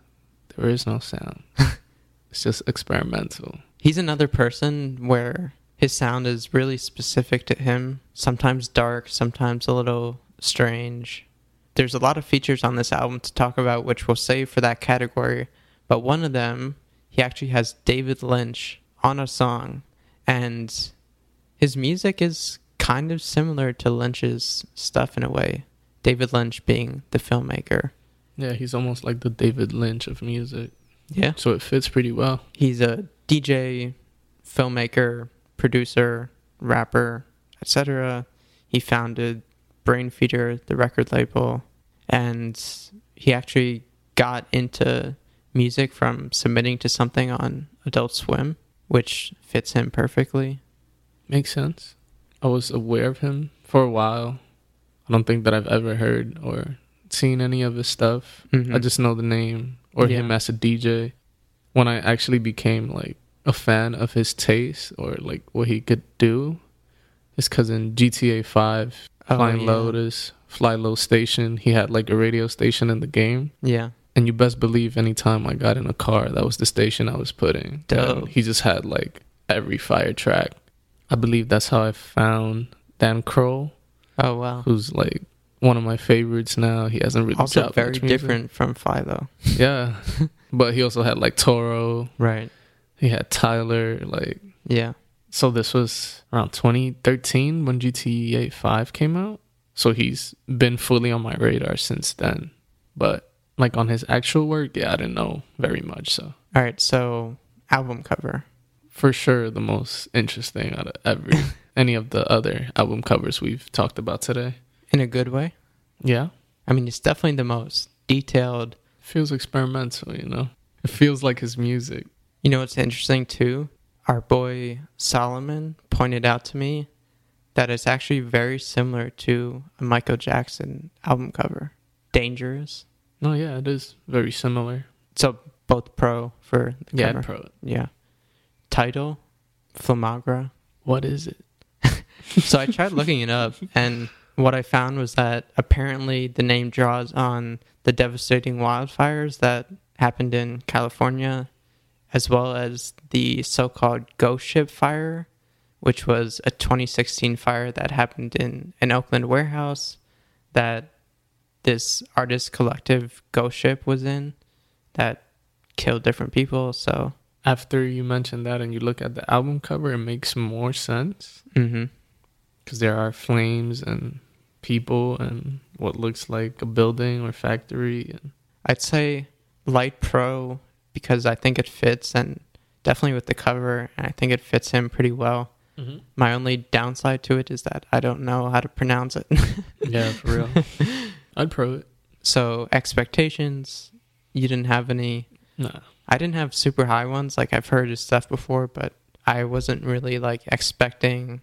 there is no sound. it's just experimental. He's another person where his sound is really specific to him, sometimes dark, sometimes a little strange. There's a lot of features on this album to talk about, which we'll save for that category. But one of them, he actually has David Lynch on a song, and his music is kind of similar to Lynch's stuff in a way. David Lynch being the filmmaker. Yeah, he's almost like the David Lynch of music. Yeah. So it fits pretty well. He's a DJ, filmmaker, producer, rapper, etc. He founded Brainfeeder, the record label, and he actually got into music from submitting to something on Adult Swim, which fits him perfectly. Makes sense. I was aware of him for a while. I don't think that I've ever heard or seen any of his stuff. Mhm. I just know the name or Yeah. him as a DJ. When I actually became like a fan of his taste or like what he could do, is because in GTA 5, Oh, Flying yeah. Lotus, FlyLo Station, he had like a radio station in the game. Yeah. And you best believe anytime I got in a car, that was the station I was putting. Dope. He just had like every fire track. I believe that's how I found Dan Kroll, Oh wow. who's like one of my favorites now. He hasn't really Also very different from FlyLo. Yeah. but he also had like Toro. Right. He had Tyler. Like Yeah. so this was around 2013 when GTA 5 came out. So he's been fully on my radar since then. But like on his actual work, yeah, I didn't know very much. So All right. So album cover. for sure the most interesting out of every any of the other album covers we've talked about today. In a good way. Yeah. I mean, it's definitely the most detailed. Feels experimental, you know. It feels like his music. You know what's interesting too? Our boy Solomon pointed out to me that it's actually very similar to a Michael Jackson album cover. Dangerous. No, yeah, it is very similar. So both pro for the Yeah, cover. pro. Yeah. Title, Flamagra. What is it? so I tried looking it up, and what I found was that apparently the name draws on the devastating wildfires that happened in California, as well as the so called Ghost Ship Fire, which was a 2016 fire that happened in an Oakland warehouse that this artist collective Ghost Ship was in that killed different people. So, After you mention that and you look at the album cover, it makes more sense mm-hmm. because there are flames and people and what looks like a building or factory. And I'd say light pro because I think it fits and definitely with the cover and I think it fits him pretty well. Mm-hmm. My only downside to it is that I don't know how to pronounce it. yeah, for real. I'd pro it. so expectations, you didn't have any Nah. I didn't have super high ones like I've heard his stuff before, but I wasn't really like expecting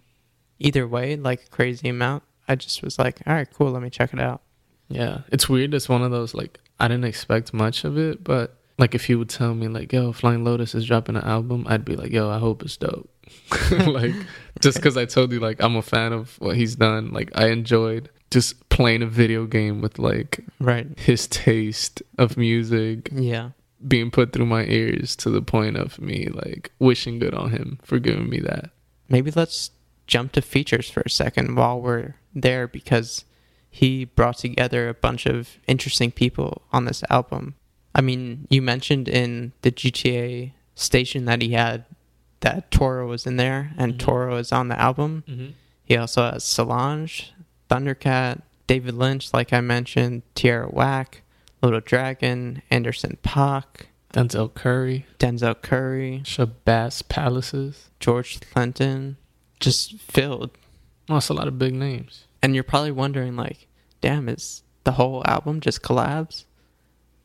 either way like a crazy amount. I just was like, all right, cool, let me check it out. Yeah, it's weird. It's one of those like I didn't expect much of it, but like if you would tell me like, "Yo, Flying Lotus is dropping an album," I'd be like, "Yo, I hope it's dope." like just because I told you like I'm a fan of what he's done. Like I enjoyed just playing a video game with like Right. his taste of music Yeah. being put through my ears to the point of me like wishing good on him for giving me that. maybe let's jump to features for a second while we're there because he brought together a bunch of interesting people on this album. I mean, you mentioned in the GTA station that he had that Toro was in there and Mhm. Toro is on the album. Mm-hmm. He also has Solange, Thundercat, David Lynch, like I mentioned, Tierra Whack, Little Dragon, Anderson Paak, Denzel Curry, Denzel Curry, Shabazz Palaces. George Clinton, just filled Oh, that's a lot of big names. And you're probably wondering, like, damn, is the whole album just collabs?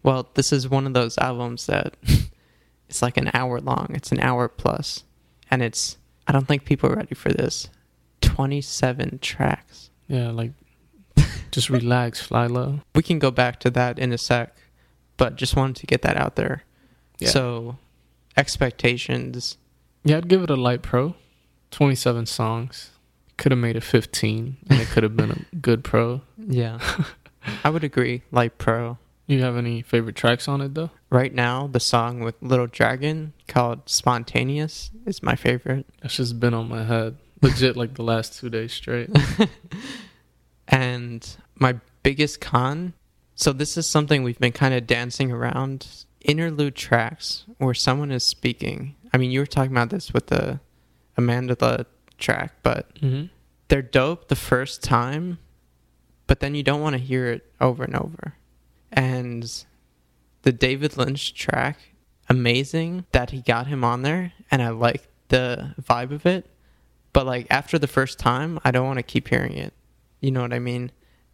Well, this is one of those albums that it's like an hour long. It's an hour plus, and it's I don't think people are ready for this. Twenty-seven tracks. Yeah, like just relax, FlyLo. We can go back to that in a sec, but just wanted to get that out there. Yeah. So, expectations. Yeah, I'd give it a light pro. 27 songs. Could have made it 15 and it could have been a good pro. Yeah. I would agree. Light Pro. You have any favorite tracks on it though? Right now, the song with Little Dragon called Spontaneous is my favorite. That's just been on my head. Legit like the last two days straight. And my biggest con so, this is something we've been kind of dancing around interlude tracks where someone is speaking. I mean, you were talking about this with the Amanda the track, but Mm-hmm. they're dope the first time, but then you don't want to hear it over and over. And the David Lynch track, amazing that he got him on there, and I like the vibe of it. But like after the first time, I don't want to keep hearing it. You know what I mean?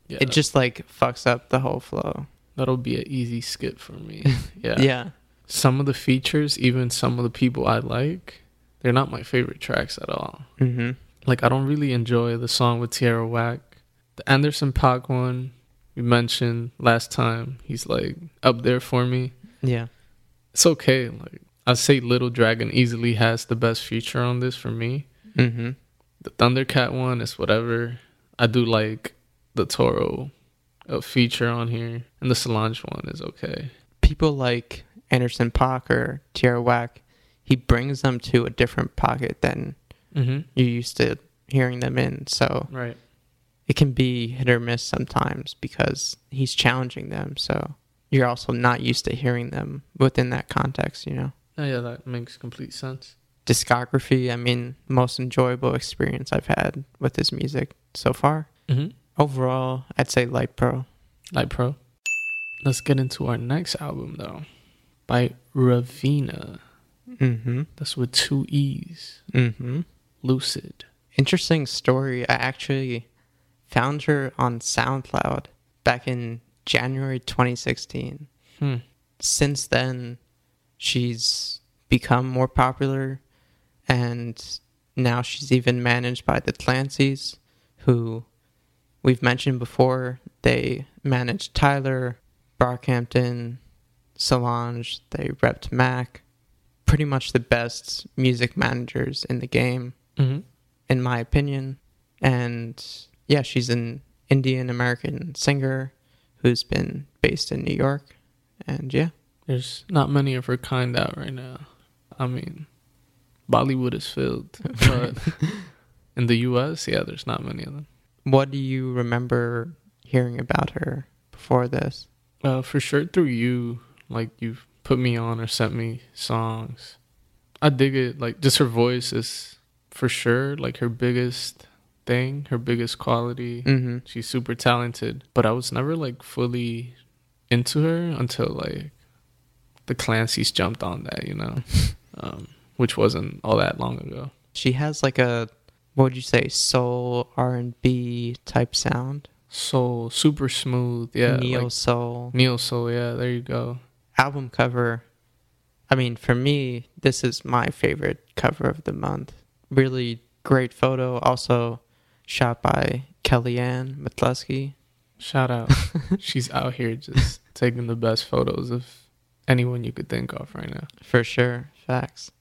Yeah, It just like fucks up the whole flow. that'll be an easy skip for me. Yeah. Yeah. Some of the features, even some of the people I like, they're not my favorite tracks at all. Mm-hmm. Like I don't really enjoy the song with Tierra Whack. The Anderson Paak one we mentioned last time, he's like up there for me. Yeah. It's okay. Like I'd say Little Dragon easily has the best feature on this for me. Mm-hmm. The Thundercat one is whatever. I do like the Toro uh, feature on here, and the Solange one is okay. People like Anderson Paak or Tierra Whack, he brings them to a different pocket than Mm-hmm. you're used to hearing them in. So Right. It can be hit or miss sometimes because he's challenging them. So you're also not used to hearing them within that context, you know? Yeah, yeah, that makes complete sense. Discography, I mean, most enjoyable experience I've had with his music so far. Mm-hmm. Overall, I'd say Light Pro. Light Pro. Let's get into our next album though, by Raveena. Mm-hmm. That's with two E's. Mm-hmm. Lucid. Interesting story. I actually found her on SoundCloud back in January 2016. Hmm. Since then, she's become more popular, and now she's even managed by the Clancys, who we've mentioned before. They managed Tyler, Brockhampton, Solange, they repped Mac. Pretty much the best music managers in the game Mm-hmm. in my opinion. And yeah, she's an Indian American singer who's been based in New York. And yeah, There's not many of her kind out right now. I mean, Bollywood is filled, but in the U.S., yeah, there's not many of them. what do you remember hearing about her before this? Uh, for sure, through you, like you've put me on or sent me songs. I dig it. Like just her voice is for sure like her biggest thing, her biggest quality. Mm-hmm. She's super talented, but I was never like fully into her until like the Clancy's jumped on that, you know, um, which wasn't all that long ago. She has like a what would you say soul R and B type sound, Soul, super smooth, yeah. neo like soul neo soul, yeah. There you go. album cover. I mean, for me, this is my favorite cover of the month. Really great photo. Also shot by Kelia Anne MacCluskey. Shout out. She's out here just taking the best photos of anyone you could think of right now. For sure. Facts.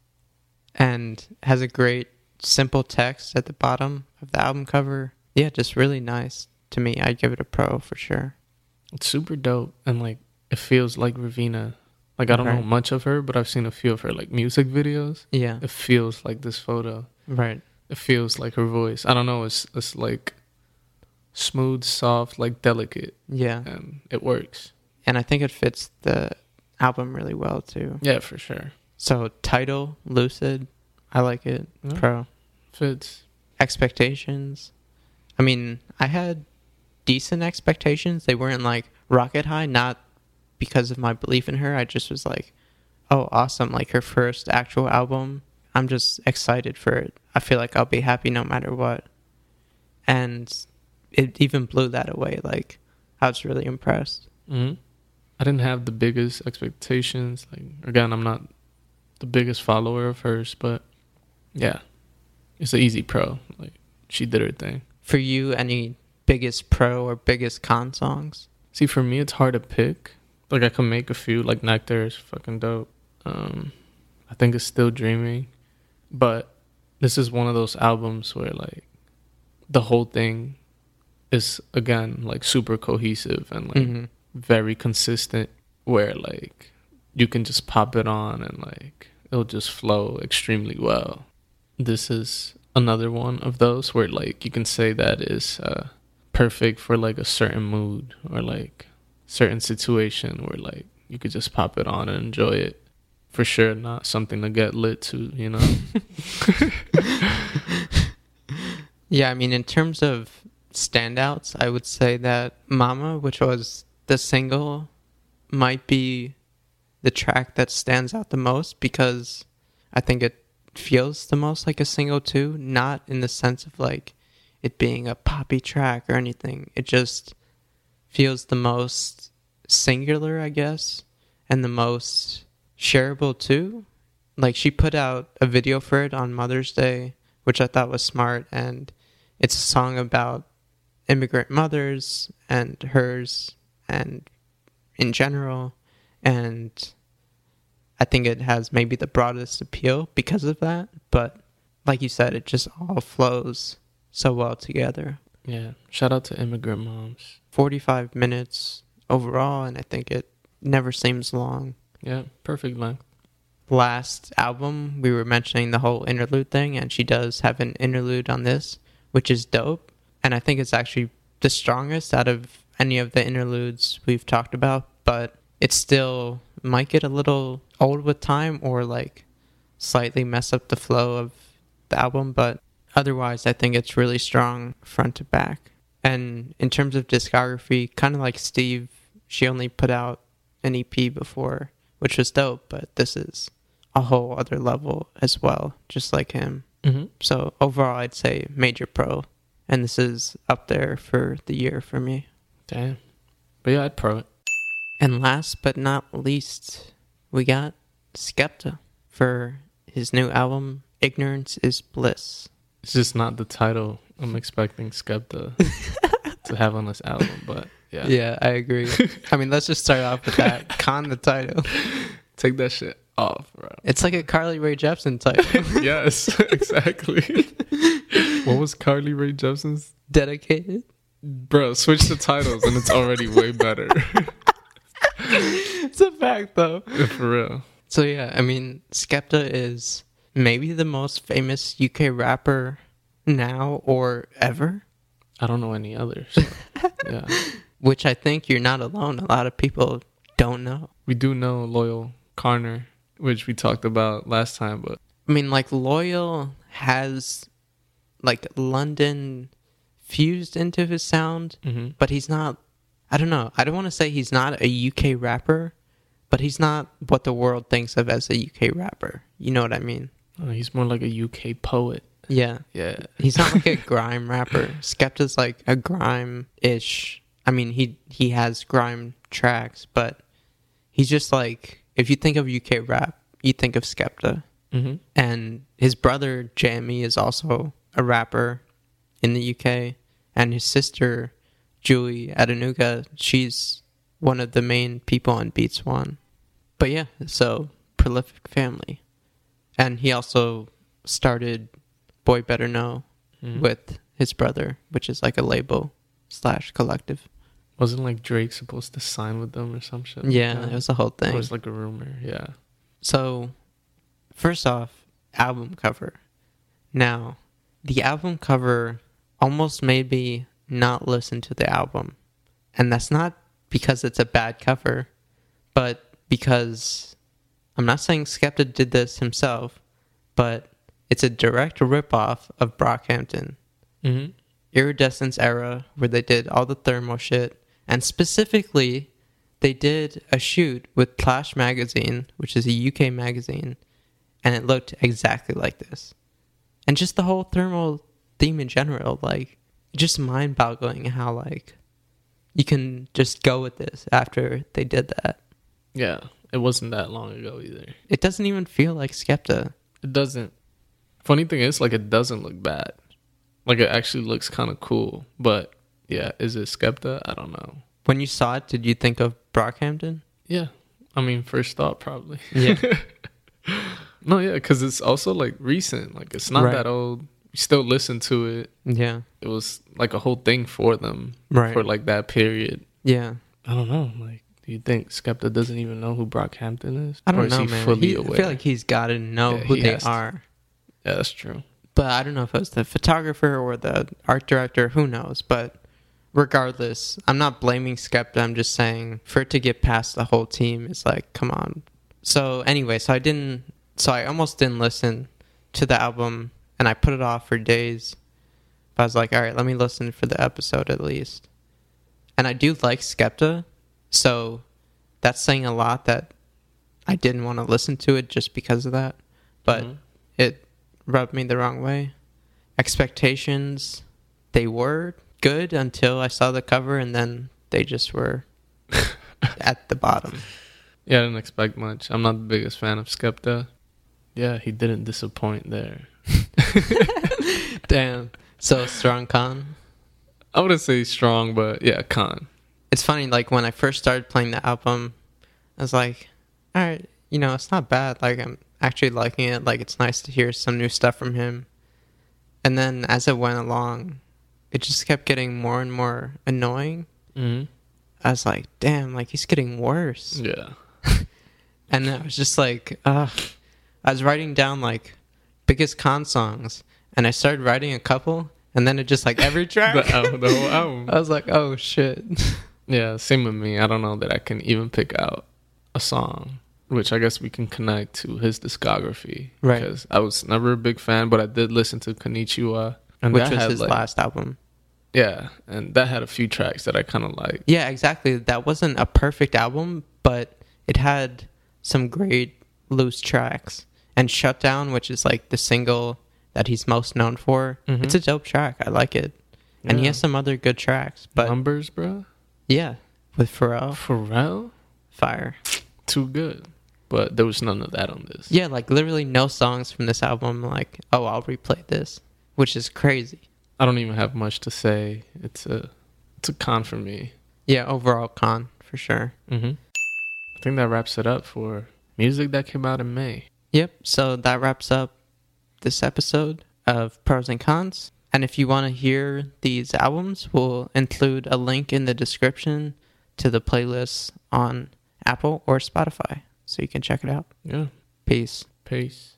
And has a great simple text at the bottom of the album cover. Yeah, just really nice. To me, I'd give it a pro for sure. It's super dope and like it feels like Raveena. Like I don't know much of her, but I've seen a few of her like music videos. Yeah. It feels like this photo. Right. It feels like her voice. I don't know, it's it's like smooth, soft, like delicate Yeah. and it works. And I think it fits the album really well too. Yeah, for sure. So title, Lucid. I like it. Yeah. Pro. Fits. expectations. I mean, I had decent expectations. They weren't like rocket high, not because of my belief in her. I just was like, oh, awesome. Like her first actual album. I'm just excited for it. I feel like I'll be happy no matter what. And it even blew that away. Like, I was really impressed. hmm I didn't have the biggest expectations. Like again, I'm not the biggest follower of hers, but yeah, it's an easy pro. Like she did her thing. For you, any biggest pro or biggest con songs? See, for me, it's hard to pick. Like I can make a few. Like Nectar is fucking dope. Um, I think it's still dreaming. But this is one of those albums where like the whole thing is again like super cohesive and like Mhm. very consistent where like you can just pop it on and like it'll just flow extremely well. This is another one of those where like you can say that is uh perfect for like a certain mood or like certain situation where like you could just pop it on and enjoy it. For sure not something to get lit to, you know. Yeah, I mean, in terms of standouts, I would say that Mama, which was the single, might be the track that stands out the most because I think it feels the most like a single, too. Not in the sense of like it being a poppy track or anything. It just feels the most singular, I guess, and the most shareable, too. Like she put out a video for it on Mother's Day, which I thought was smart. And it's a song about immigrant mothers and hers and in general. And I think it has maybe the broadest appeal because of that. But like you said, it just all flows so well together. yeah. Shout out to immigrant moms. 45 minutes overall, and I think it never seems long. Yeah, perfect length. last album we were mentioning the whole interlude thing and she does have an interlude on this which is dope and i think it's actually the strongest out of any of the interludes we've talked about but it still might get a little old with time or like slightly mess up the flow of the album but otherwise i think it's really strong front to back and in terms of discography kind of like steve she only put out an ep before which was dope but this is a whole other level as well, just like him. Mm-hmm. So overall, I'd say major pro, and this is up there for the year for me. Damn. But yeah, I'd pro it. And last but not least, we got Skepta for his new album, Ignorance is Bliss. It's just not the title I'm expecting Skepta to have on this album, but yeah. Yeah, I agree. I mean, let's just start off with that. Con the title. Take that shit off, bro. It's like a Carly Rae Jepsen title. yes, exactly. what was Carly Rae Jepsen's? Dedicated. Bro, switch the titles and it's already way better. It's a fact, though. For real. So yeah, I mean, Skepta is maybe the most famous UK rapper now or ever, I don't know any others. so, yeah. Which I think you're not alone. A lot of people don't know. We do know Loyle Carner, which we talked about last time, but I mean, like Loyle has like London fused into his sound, hmm but he's not. I don't know. I don't want to say he's not a UK rapper, but he's not what the world thinks of as a UK rapper. You know what I mean? uh, he's more like a UK poet. Yeah. Yeah. He's not like a grime rapper. Skepta's like a grime ish. I mean, he he has grime tracks, but he's just like if you think of UK rap, you think of Skepta. hmm And his brother Jamie is also a rapper in the UK, and his sister Julie Adenuga, she's one of the main people on Beats One. But yeah, so prolific family, and he also started Boy Better Know Mhm. with his brother, which is like a label slash collective. Wasn't like Drake supposed to sign with them or some shit? Yeah, that? it was a whole thing. It was like a rumor. Yeah. So, first off, album cover. Now, the album cover almost made me not listen to the album. And that's not because it's a bad cover, but because I'm not saying Skepta did this himself, but it's a direct ripoff of Brockhampton. hmm Iridescence era where they did all the thermal shit, and specifically, they did a shoot with Clash magazine, which is a UK magazine, and it looked exactly like this. And just the whole thermal theme in general, like, just mind boggling how, like, you can just go with this after they did that. Yeah. It wasn't that long ago either. It doesn't even feel like Skepta. It doesn't. Funny thing is, like, it doesn't look bad. Like, it actually looks kind of cool. But yeah, is it Skepta? I don't know. When you saw it, did you think of Brockhampton? Yeah. I mean, first thought, probably. Yeah. No, yeah, because it's also like recent. Like it's not Right. that old. We still listen to it. Yeah. It was like a whole thing for them Right. for like that period. yeah. I don't know. Like, do you think Skepta doesn't even know who Brockhampton is? I don't know, he man. fully He- I feel like he's got to know Yeah, who they has to. are. yeah, that's true. But I don't know if it was the photographer or the art director. Who knows? But regardless, I'm not blaming Skepta. I'm just saying for it to get past the whole team, is like, come on. So anyway, so I didn't. So I almost didn't listen to the album, and I put it off for days. But I was like, all right, let me listen for the episode at least. And I do like Skepta, so that's saying a lot that I didn't want to listen to it just because of that. But Mhm. it rubbed me the wrong way. Expectations, they were good until I saw the cover, and then they just were at the bottom. yeah, I didn't expect much. I'm not the biggest fan of Skepta. Yeah, he didn't disappoint there. Damn. So strong con. I wouldn't say strong, but yeah, con. It's funny, like when I first started playing the album, I was like, all right, you know, it's not bad. Like I'm actually liking it. Like it's nice to hear some new stuff from him. And then as it went along, it just kept getting more and more annoying. Mm-hmm. I was like, damn, like he's getting worse. Yeah. And I was just like, ugh. I was writing down like biggest con songs, and I started writing a couple, and then it just like every track. The, the whole album. I was like, oh shit. Yeah, same with me. I don't know that I can even pick out a song, which I guess we can connect to his discography. Right. Because I was never a big fan, but I did listen to Konnichiwa. And Which was his like- last album. Yeah, and that had a few tracks that I kind of like. Yeah, exactly. That wasn't a perfect album, but it had some great loose tracks. And Shutdown, which is like the single that he's most known for, Mhm. it's a dope track. I like it. And he has some other good tracks. But Numbers, bro. yeah, with Pharrell, Pharrell, fire. too good. But there was none of that on this. Yeah, like literally no songs from this album. Like, oh, I'll replay this, which is crazy. I don't even have much to say. It's a, it's a con for me. Yeah, overall con for sure. Mm-hmm. I think that wraps it up for music that came out in May. Yep. So that wraps up this episode of pros and cons. And if you want to hear these albums, we'll include a link in the description to the playlists on Apple or Spotify, so you can check it out. Yeah. Peace. Peace.